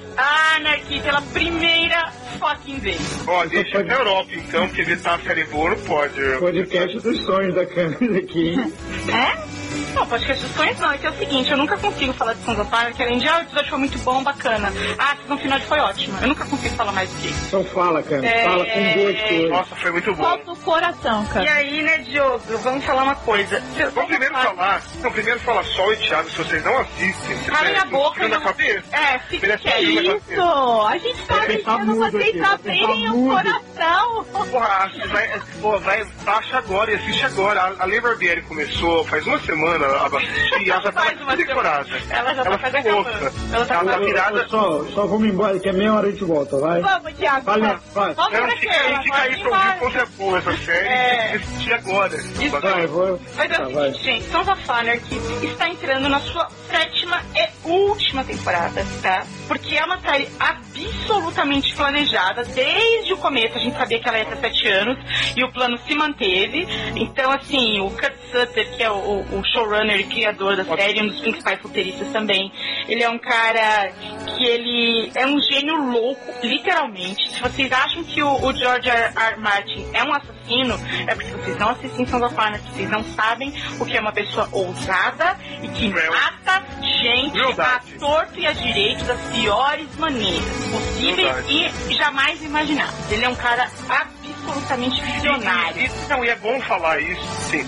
Anarchy pela primeira fucking vez. Ó, deixa pode- pra Europa então, a série boa não pode. Podcast dos sonhos da câmera aqui, hein? É? Não, podcast dos sonhos não, é que é o seguinte, eu nunca consigo falar de Sons of Anarchy, além de, ah, o episódio foi muito bom, bacana. Ah, a season final foi ótima. Eu nunca consigo falar mais do que isso. Então fala, cara. É. Fala com gosto. Nossa, foi muito bom. Falta o coração, E cara. aí, né, Diogo, vamos falar uma coisa. Vamos primeiro falar. Não, primeiro falar Sol e Thiago, se vocês não assistem. Calem a boca e não... cabeça. É, fica na cabeça. Isso! A gente tá deixando vocês abrirem o coração. Porra, vai, pô, vai, baixa agora e assiste agora. A, a Lei Barbieri começou faz uma semana a assistir e ela já Faz tá uma decorada. Ela já tá quase acabando. Ela tá Ela tá virada. Só, só vamos embora, que é meia hora a gente volta, vai. Vamos, Thiago. Vai, vamos. vai. Vamos pra fica aí, cama, fica aí pra ouvir quanto é boa essa série É. e que assistir agora. Isso. Vai, vou. Mas é Tá, o vai. seguinte, gente, Sons of Anarchy está entrando na sua sétima e última temporada, tá? Porque é uma série absolutamente planejada desde o começo. A gente sabia que ela ia ter sete anos e o plano se manteve. Então, assim, o Kurt Sutter, que é o, o- o showrunner e criador da série, um dos principais roteiristas também, ele é um cara que ele é um gênio louco, literalmente. Se vocês acham que o, o George R. R. Martin é um assassino, é porque vocês não assistem Sons of Anarchy, vocês não sabem o que é uma pessoa ousada e que Cruel. mata gente Crueldade. a torto e a direito das piores maneiras possíveis e jamais imaginadas. Ele é um cara absolutamente visionário. E, e- não, e é bom falar isso, sim.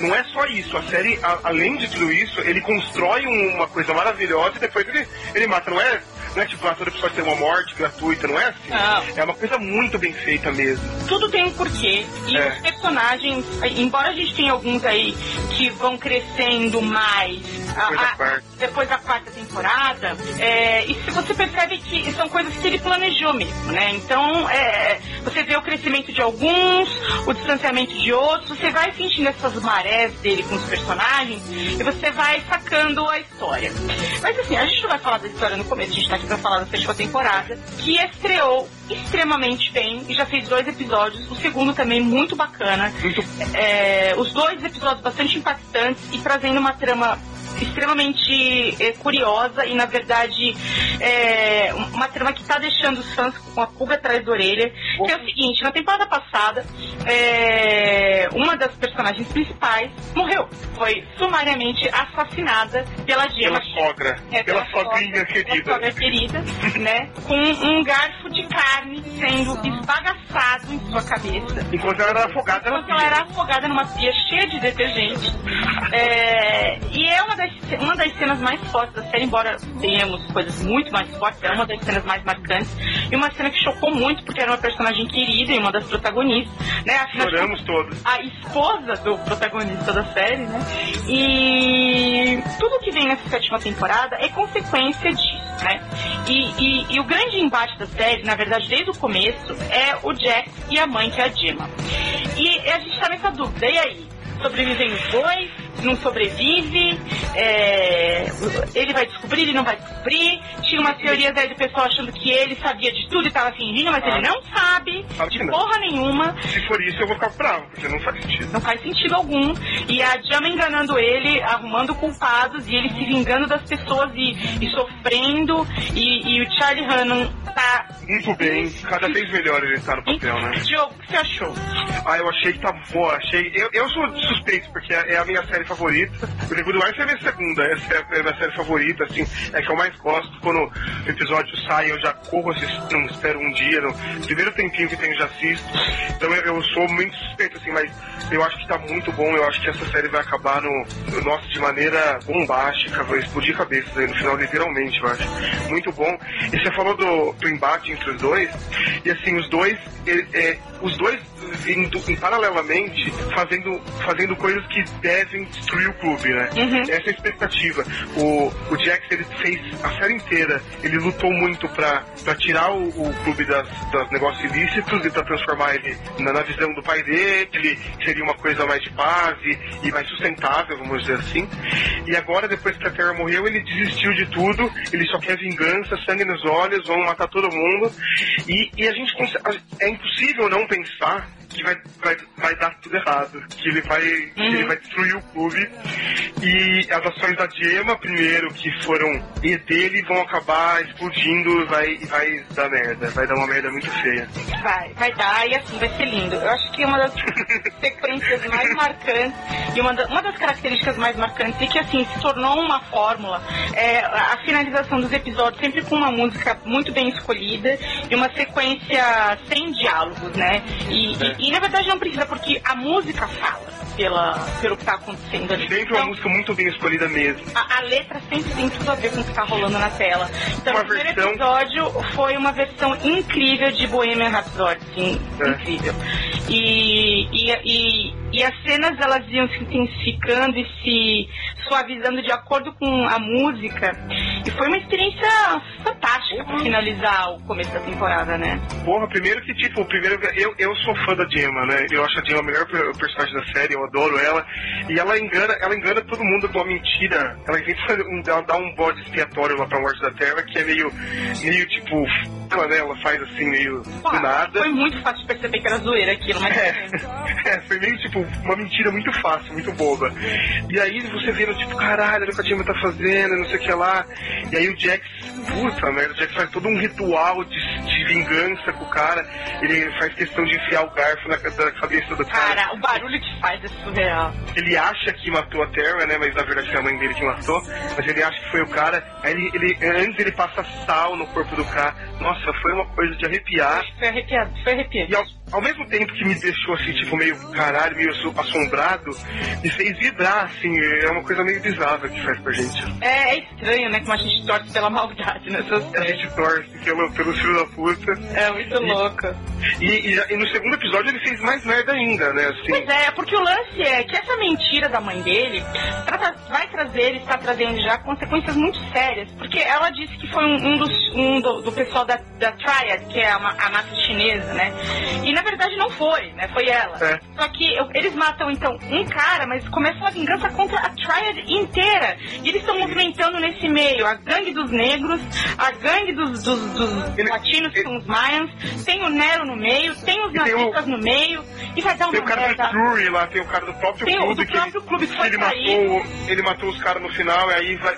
Não é só isso. A série, a- além de tudo isso, ele constrói um- uma coisa maravilhosa e depois ele, ele mata. Não é, não é tipo, ah, todo episódio tem uma morte gratuita, não é assim. Não. É uma coisa muito bem feita mesmo. tudo tem um porquê. E É. os personagens, embora a gente tenha alguns aí que vão crescendo mais a- Depois da a- quarta. depois da quarta temporada, é, e se você percebe que são coisas que ele planejou mesmo, né? Então, é, você vê o crescimento de alguns, o distanciamento de outros, você vai sentindo essas marés dele com os personagens e você vai sacando a história. Mas assim, a gente não vai falar da história no começo, a gente tá aqui pra falar da sétima temporada, que estreou extremamente bem e já fez dois episódios, o segundo também muito bacana. É, os dois episódios bastante impactantes e trazendo uma trama extremamente é, curiosa e na verdade é, uma trama que tá deixando os fãs com a pulga atrás da orelha que é o seguinte, na temporada passada é, uma das personagens principais morreu, foi sumariamente assassinada pela Gemma pela sogra. é, pela sogra- sogrinha pela querida. sogra querida, né? Com um garfo de carne sendo esbagaçado em sua cabeça. Enquanto ela era afogada, Enquanto ela era afogada numa pia cheia de detergente. É, e é uma das, uma das cenas mais fortes da série, embora tenhamos coisas muito mais fortes, é uma das cenas mais marcantes. E uma cena que chocou muito, porque era uma personagem querida e uma das protagonistas. Né? Afinal Choramos todos. a esposa do protagonista da série, né? E tudo que vem nessa sétima temporada é consequência disso, né? E, e- e o grande embate da série, na verdade, desde o começo, é o Jack e a mãe, que é a Gemma. E a gente tá nessa dúvida, e aí? Sobrevivem os dois? Não sobrevive? É, Ele vai descobrir, ele não vai descobrir? Tinha umas teorias aí do pessoal achando que ele sabia de tudo e tava fingindo, mas Ah. ele não sabe Sabe que de não. porra nenhuma. Se for isso, eu vou ficar bravo, porque não faz sentido. Não faz sentido algum. E a Jama enganando ele, arrumando culpados, e ele se vingando das pessoas e, e sofrendo. E, e o Charlie Hannon tá. Muito bem, cada vez melhor ele tá no papel, né? Diogo, o que você achou? Ah, eu achei que tá boa, achei. Eu, eu sou suspeito, porque é a minha série favorita. O The Good Wife é a minha segunda, essa é a minha série favorita, assim, é que eu mais gosto. Quando o episódio sai, eu já corro assistindo, espero um dia, no primeiro tempinho que eu já assisto. Então eu, eu sou muito suspeito, assim, mas eu acho que tá muito bom, eu acho que essa série vai acabar no, no nossa, de maneira bombástica, vai explodir cabeças aí no final, literalmente, eu acho. Muito bom. E você falou do, do embate entre os dois, e assim, os dois, ele- é, os dois indo em paralelamente fazendo, fazendo coisas que devem destruir o clube, né? Essa é a expectativa. O, o Jax, ele fez a série inteira, ele lutou muito pra, pra tirar o, o clube das, das negócios ilícitos e pra transformar ele na, na visão do pai dele, que seria uma coisa mais de paz e, e mais sustentável, vamos dizer assim. E agora, depois que a Terra morreu, ele desistiu de tudo, ele só quer vingança, sangue nos olhos, vão matar todo mundo. E, e a gente é impossível não pensar que vai, vai, vai dar tudo errado, que ele vai, que ele vai destruir o clube. E as ações da Gemma, primeiro, que foram e dele, vão acabar explodindo e vai, vai dar merda, vai dar uma merda muito feia. Vai, vai dar e assim, vai ser lindo. Eu acho que uma das *laughs* sequências mais marcantes e uma, da- uma das características mais marcantes e que assim se tornou uma fórmula é a finalização dos episódios sempre com uma música muito bem escolhida e uma sequência sem diálogos, né? E, e- e, na verdade não precisa, porque a música fala pela, pelo que tá acontecendo ali. Sempre uma Então, música muito bem escolhida mesmo. a, a letra sempre tem tudo a ver com o que tá rolando na tela. Então, Uma o primeiro versão- episódio foi uma versão incrível de Bohemian Rhapsody, sim, É. incrível. E, e, e, e as cenas elas iam se intensificando e se suavizando de acordo com a música. E foi uma experiência fantástica pra finalizar o começo da temporada, né? Porra, primeiro que, tipo, primeiro, eu, eu sou fã da Gemma, né? Eu acho a Gemma a melhor per- personagem da série, eu adoro ela. E ela engana, ela engana todo mundo com uma mentira. Ela inventa *laughs* um, ela dá um bode expiatório lá pra morte da Terra, que é meio, meio tipo, ela, né? Ela faz assim, meio do nada. Foi muito fácil de perceber que era zoeira aquilo, mas. É, *laughs* é, foi meio tipo uma mentira muito fácil, muito boba. E aí você vendo, tipo, caralho, olha o que a Gemma tá fazendo, não sei o que lá. E aí o Jax, puta merda, o Jax faz todo um ritual de, de vingança com o cara. Ele faz questão de enfiar o garfo na, na cabeça do cara. Cara, o barulho que faz é surreal. Ele acha que matou a Terra, né? Mas na verdade foi a mãe dele que matou. Mas ele acha que foi o cara. Aí ele, ele- antes ele passa sal no corpo do cara. Nossa, foi uma coisa de arrepiar. Foi arrepiado, foi arrepiado. E ao, ao mesmo tempo que me deixou assim, tipo, meio caralho, meio assu- assombrado, me fez vibrar, assim, é uma coisa meio bizarra que faz pra gente. É, é estranho, né? Como a gente torce pela maldade nessas A gente torce pelo, pelo filho da puta. É muito louco. E, e- e no segundo episódio ele fez mais merda ainda, né? Assim, Pois é, porque o lance é que essa mentira da mãe dele trata- vai trazer, ele está trazendo já consequências muito sérias. Porque ela disse que foi um, um dos um do, do pessoal da, da Triad, que é a, a máfia chinesa, né? E na verdade não foi, né? Foi ela. É. Só que eu- eles matam então um cara, mas começa uma vingança contra a Triad inteira. E eles estão movimentando nesse meio a gangue dos negros, a gangue dos, dos, dos Ele- latinos, que ele- são os Mayans, tem o Nero no meio, tem os o- nazistas no meio, e vai dar uma tem o cara merda. do Drury lá, tem o cara do próprio Tem clube do que próprio clube que foi ele matou, ele matou os caras no final, e aí vai,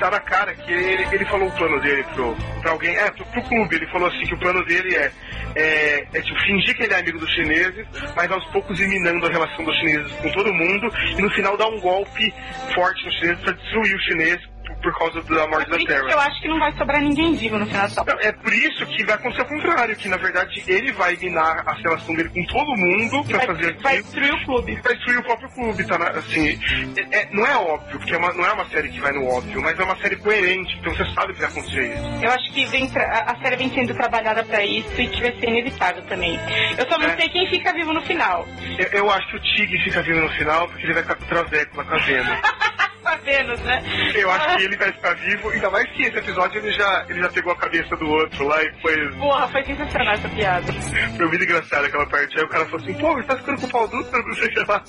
tá na cara que ele, ele falou o plano dele pro, pra alguém, é, pro, pro clube, ele falou assim que o plano dele é, é, é tipo, fingir que ele é amigo dos chineses, mas aos poucos ir minando a relação dos chineses com todo mundo, e no final dar um golpe forte nos chineses pra destruir os chineses por, causa da morte por da que eu Terra. acho que não vai sobrar ninguém vivo no final da Não, É por isso que vai acontecer o contrário, que na verdade ele vai minar a relação dele com todo mundo pra vai, fazer vai aquilo destruir o clube. pra destruir o próprio clube, tá? na- Assim, é- é- não é óbvio, porque é uma- não é uma série que vai no óbvio, mas é uma série coerente, então você sabe que vai acontecer isso. Eu acho que vem a série vem sendo trabalhada pra isso e que vai ser inevitável também. Eu só não É. sei quem fica vivo no final. Eu, eu acho que o Tig fica vivo no final, porque ele vai ficar com o Traveco lá com *laughs* a Vena. Tá vendo, né? Eu acho que *laughs* ele vai ficar vivo, ainda mais que esse episódio ele já, ele já pegou a cabeça do outro lá e foi, Porra, foi sensacional essa piada. foi muito engraçado aquela parte. Aí o cara falou assim, pô, você tá ficando com o pau duro, não sei lá.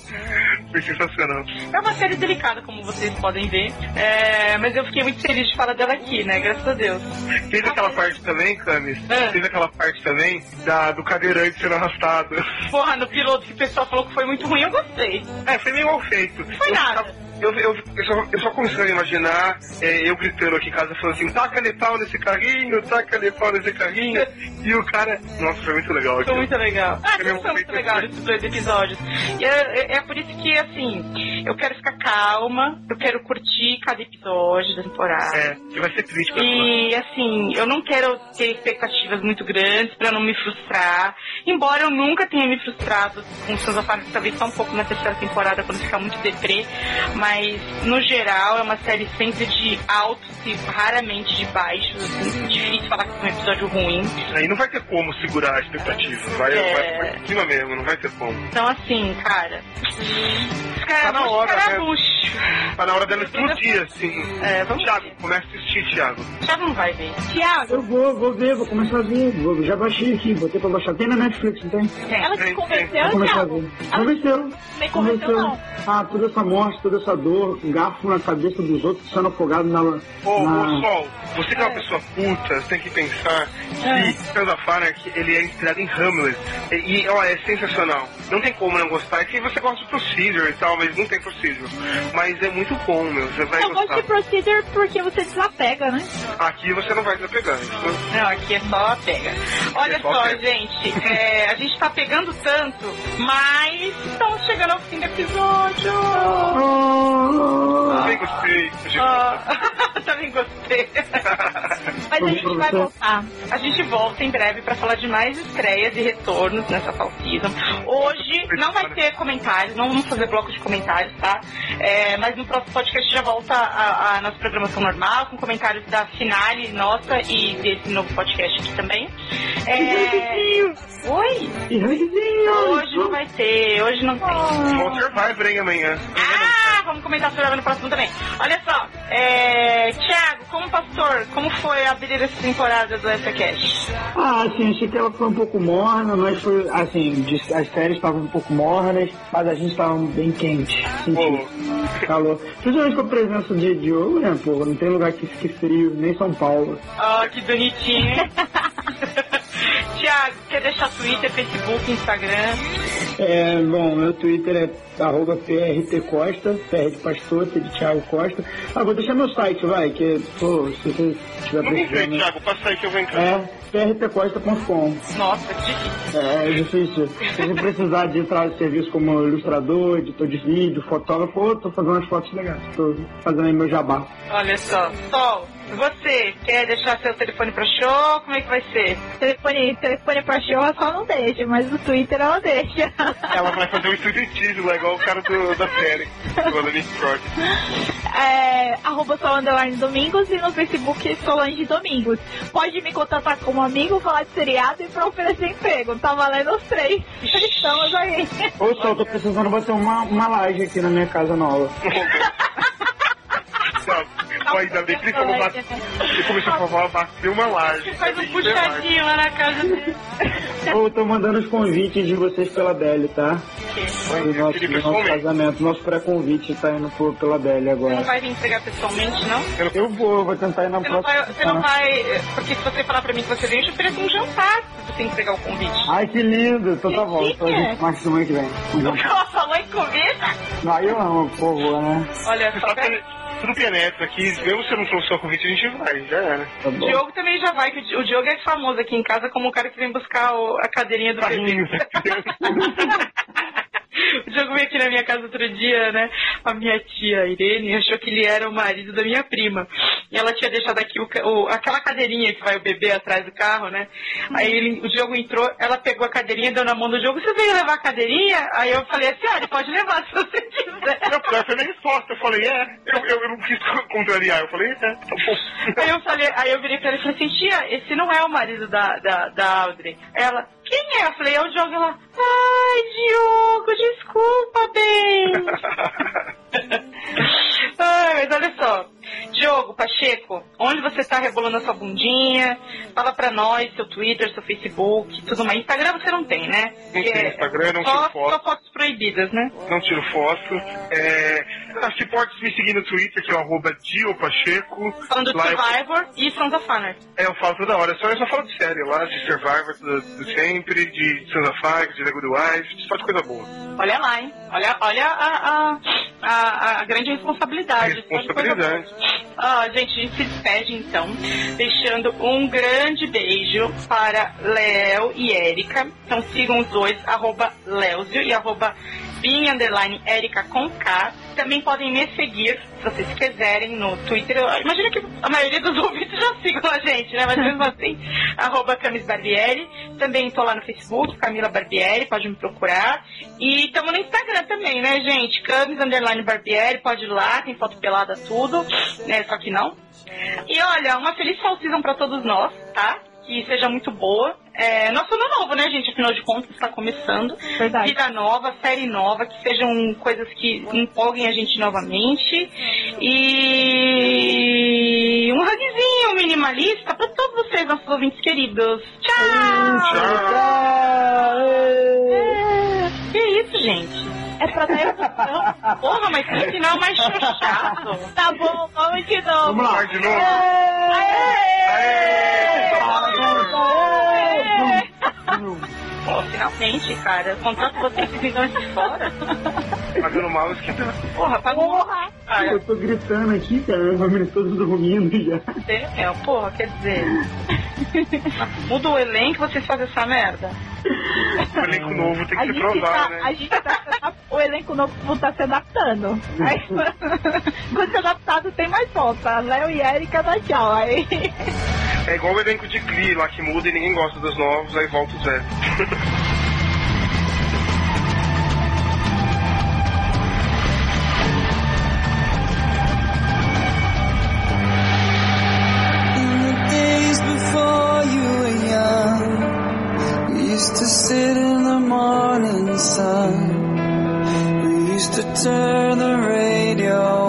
Foi sensacional. É uma série delicada, como vocês podem ver. É, mas eu fiquei muito feliz de falar dela aqui, né? Graças a Deus. Teve aquela parte também, Camis, É. teve aquela parte também da, do cadeirante sendo arrastado. Porra, no piloto que o pessoal falou que foi muito ruim, eu gostei. É, foi meio mal feito. Foi eu nada. Ficava, eu, eu, eu, só, eu só consigo imaginar é, eu gritando aqui em casa, falando assim, taca-lhe pau nesse carrinho, taca-lhe pau nesse carrinho, e o cara, nossa, foi muito legal. Foi muito legal. Ah, foi muito legal esses dois episódios. E é, é- é por isso que, assim, eu quero ficar calma, eu quero curtir cada episódio da temporada. É, que vai ser triste pra E assim, eu não quero ter expectativas muito grandes pra não me frustrar. Embora eu nunca tenha me frustrado com Sons of Anarchy, talvez só um pouco na terceira temporada quando ficar muito deprê, mas no geral é uma série sempre de altos e raramente de baixos. Assim, difícil falar que é um episódio ruim. Aí não vai ter como segurar a expectativa. Vai, É. vai, vai por cima mesmo, não vai ter como. Então assim, cara. Tá na hora, né? Escarabucho. Tá na hora dela explodir, assim. É, vamos Thiago, começa a assistir, Thiago. Já não vai ver. Tiago, Eu vou, vou ver, vou começar a ver. Vou, já baixei aqui, botei pra baixar. Tem na Netflix, não tem? ela te Tem, convenceu, Tiago? ver. Convenceu. Nem convenceu, não. Ah, toda essa morte, toda essa um garfo na cabeça dos outros, sendo afogado na. Ô, na... ô, Sol, você que é uma pessoa puta, você tem que pensar que of Anarchy, ele é inspirado em Hamlet. E, e, ó, é sensacional. Não tem como não gostar. É que você gosta de Procedure e tal, mas não tem Procedure. Mas é muito bom, meu. Você vai Eu gosto gostar. de Procedure porque você desapega, né? Aqui você não vai desapegar. Isso Não, aqui é só pega. Olha É só só, gente, é, a gente tá pegando tanto, mas estamos chegando ao fim do episódio. Também gostei. Gente, Ah, *laughs* também gostei. Mas a gente vai voltar. A gente volta em breve pra falar de mais estreias e retornos nessa fall season. Hoje não vai ter comentários, não vamos fazer bloco de comentários, tá? É, mas no próximo podcast já volta a, a nossa programação normal, com comentários da finale nossa e desse novo podcast aqui também. É... Oi? E! Hoje não vai ter, hoje não tem. Vão Survivor, hein, amanhã. Ah, vamos comentar sobre ela no próximo também. Olha só, é... Thiago, como pastor, como foi abrir essa temporada do SCast? Ah, assim, achei que ela foi um pouco morna, mas foi, assim, as séries estavam um pouco mornas, mas a gente estava bem quente. Senti calor. Principalmente com a presença de Diogo, né, pô? Não tem lugar que fique frio, nem São Paulo. Ó, que bonitinho? *laughs* Tiago, quer deixar Twitter, Facebook, Instagram? É, bom, meu Twitter é arroba PRTCosta, PR de Pastor, T de Thiago Costa. Ah, vou deixar meu site, vai, que, pô, se você estiver vamos ver, precisando. Thiago. Passa aí que eu vou entrar. É, prtcosta.com. Nossa, que difícil. É, é difícil. Se você precisar de entrar de serviço como ilustrador, editor de vídeo, fotógrafo, eu tô fazendo umas fotos legais. Tô fazendo aí meu jabá. Olha só. Sol, você quer deixar seu telefone pra show? Como é que vai ser? Telefone, telefone pra show ela só não deixa, mas no Twitter ela deixa. Ela vai fazer um estudiotismo lá, igual o cara do, da série. Do Nick Short. *laughs* é, arroba Sol Underline Domingos e no Facebook Solange Domingos. Pode me contatar como amigo, falar de seriado e pra oferecer emprego. Tá valendo os três. Estamos aí. *laughs* Ô, Sol, tô precisando bater uma, uma laje aqui na minha casa nova. *laughs* Não, ainda bem que ele falou bater. Ele começou a falar bater uma laje. Faz um puxadinho lá na casa dele. Eu tô mandando os convites de vocês pela Belle, tá? Do nosso, do nosso casamento. Nosso pré-convite tá indo por, pela Belle Você não agora. vai vir entregar pessoalmente, não? Eu vou, vou tentar ir na Você não, próxima. vai, você não vai. Porque se você falar pra mim que você vem, eu te ofereço um jantar se você entregar o convite. Ai, que lindo! Então tá bom. Então a gente marca semana que vem. Ela falou em comida? Aí eu amo, por favor, né? Olha só, tudo penetra aqui, mesmo se eu não trouxer o convite, a gente vai, já era. Tá o. Diogo também já vai, que o Diogo é famoso aqui em casa como o cara que vem buscar o- a cadeirinha do bebê. *laughs* *laughs* O Diogo veio aqui na minha casa outro dia, né? A minha tia Irene achou que ele era o marido da minha prima. E ela tinha deixado aqui o, o- aquela cadeirinha que vai o bebê atrás do carro, né? Aí ele- o Diogo entrou, ela pegou a cadeirinha, deu na mão do Diogo, você veio levar a cadeirinha? Aí eu falei assim, ah, ele pode levar se você quiser. Não, essa foi a minha resposta. Eu falei, é. Eu, eu, eu não quis *laughs* contrariar. Eu falei, é, tá bom. Aí eu falei, aí eu virei pra ela e falei assim, tia, esse não é o marido da, da, da Audrey. Ela, quem é? Eu falei, é o Diogo. Ela, ai, Diogo, desculpa, bem. *laughs* Ai, mas olha só. Diogo Pacheco, onde você está rebolando a sua bundinha? Fala pra nós, seu Twitter, seu Facebook, tudo mais. Instagram você não tem, né? Não tem é Instagram, não só, tiro foto. Só fotos proibidas, né? Não tiro foto. É, ah, você pode me seguir no Twitter, que é o arroba Dio Pacheco. Falando de Lá eu- Survivor e Sons of Anarchy. É, eu falo toda hora. Só, eu só falo de série lá, de Survivor do, do sempre, de Sons of Anarchy, de The Good Wife, só de coisa boa. Olha lá, hein? Olha, olha a, a, a, a grande responsabilidade. Responsabilidade. Ah, gente, a gente se despede então, deixando um grande beijo para Léo e Érica. Então sigam os dois, arroba Léozio e arroba Bin underline Erika com K. Também podem me seguir, se vocês quiserem, no Twitter. Eu imagino que a maioria dos *laughs* ouvintes já sigam a gente, né? Mas mesmo assim, *laughs* arroba Camis Barbieri. Também estou lá no Facebook, Camila Barbieri, pode me procurar. E estamos no Instagram também, né, gente? Camis underline Barbieri, pode ir lá, tem foto pelada, tudo, né? Só que não. E olha, uma feliz fall season pra todos nós, tá? Que seja muito boa. É, nosso ano novo, né, gente? Afinal de contas, está começando. Verdade. Vida nova, série nova, que sejam coisas que empolguem a gente novamente. E um hugzinho minimalista para todos vocês, nossos ouvintes queridos. Tchau! Que isso, gente? É pra dar emoção. Porra, mas que final mais chato. Tá bom, vamos de novo. Vamos lá. De novo. Pô, finalmente, cara. Contrato vocês que ficam de fora. Pagando mal, isso que. Porra, pagou. Porra! Cara, Eu tô gritando aqui, cara, minha família todos dormindo já. é, porra, quer dizer. Muda o elenco vocês fazem essa merda. O elenco novo tem A que se gente, provar, tá, né? a gente tá se o elenco novo tá se adaptando. Aí, *laughs* quando se adaptado tem mais volta. Léo e Erika dá tchau. Aí, É igual o elenco de Glee lá que muda e ninguém gosta dos novos, aí volta o Zé. *laughs* morning sun. We used to turn the radio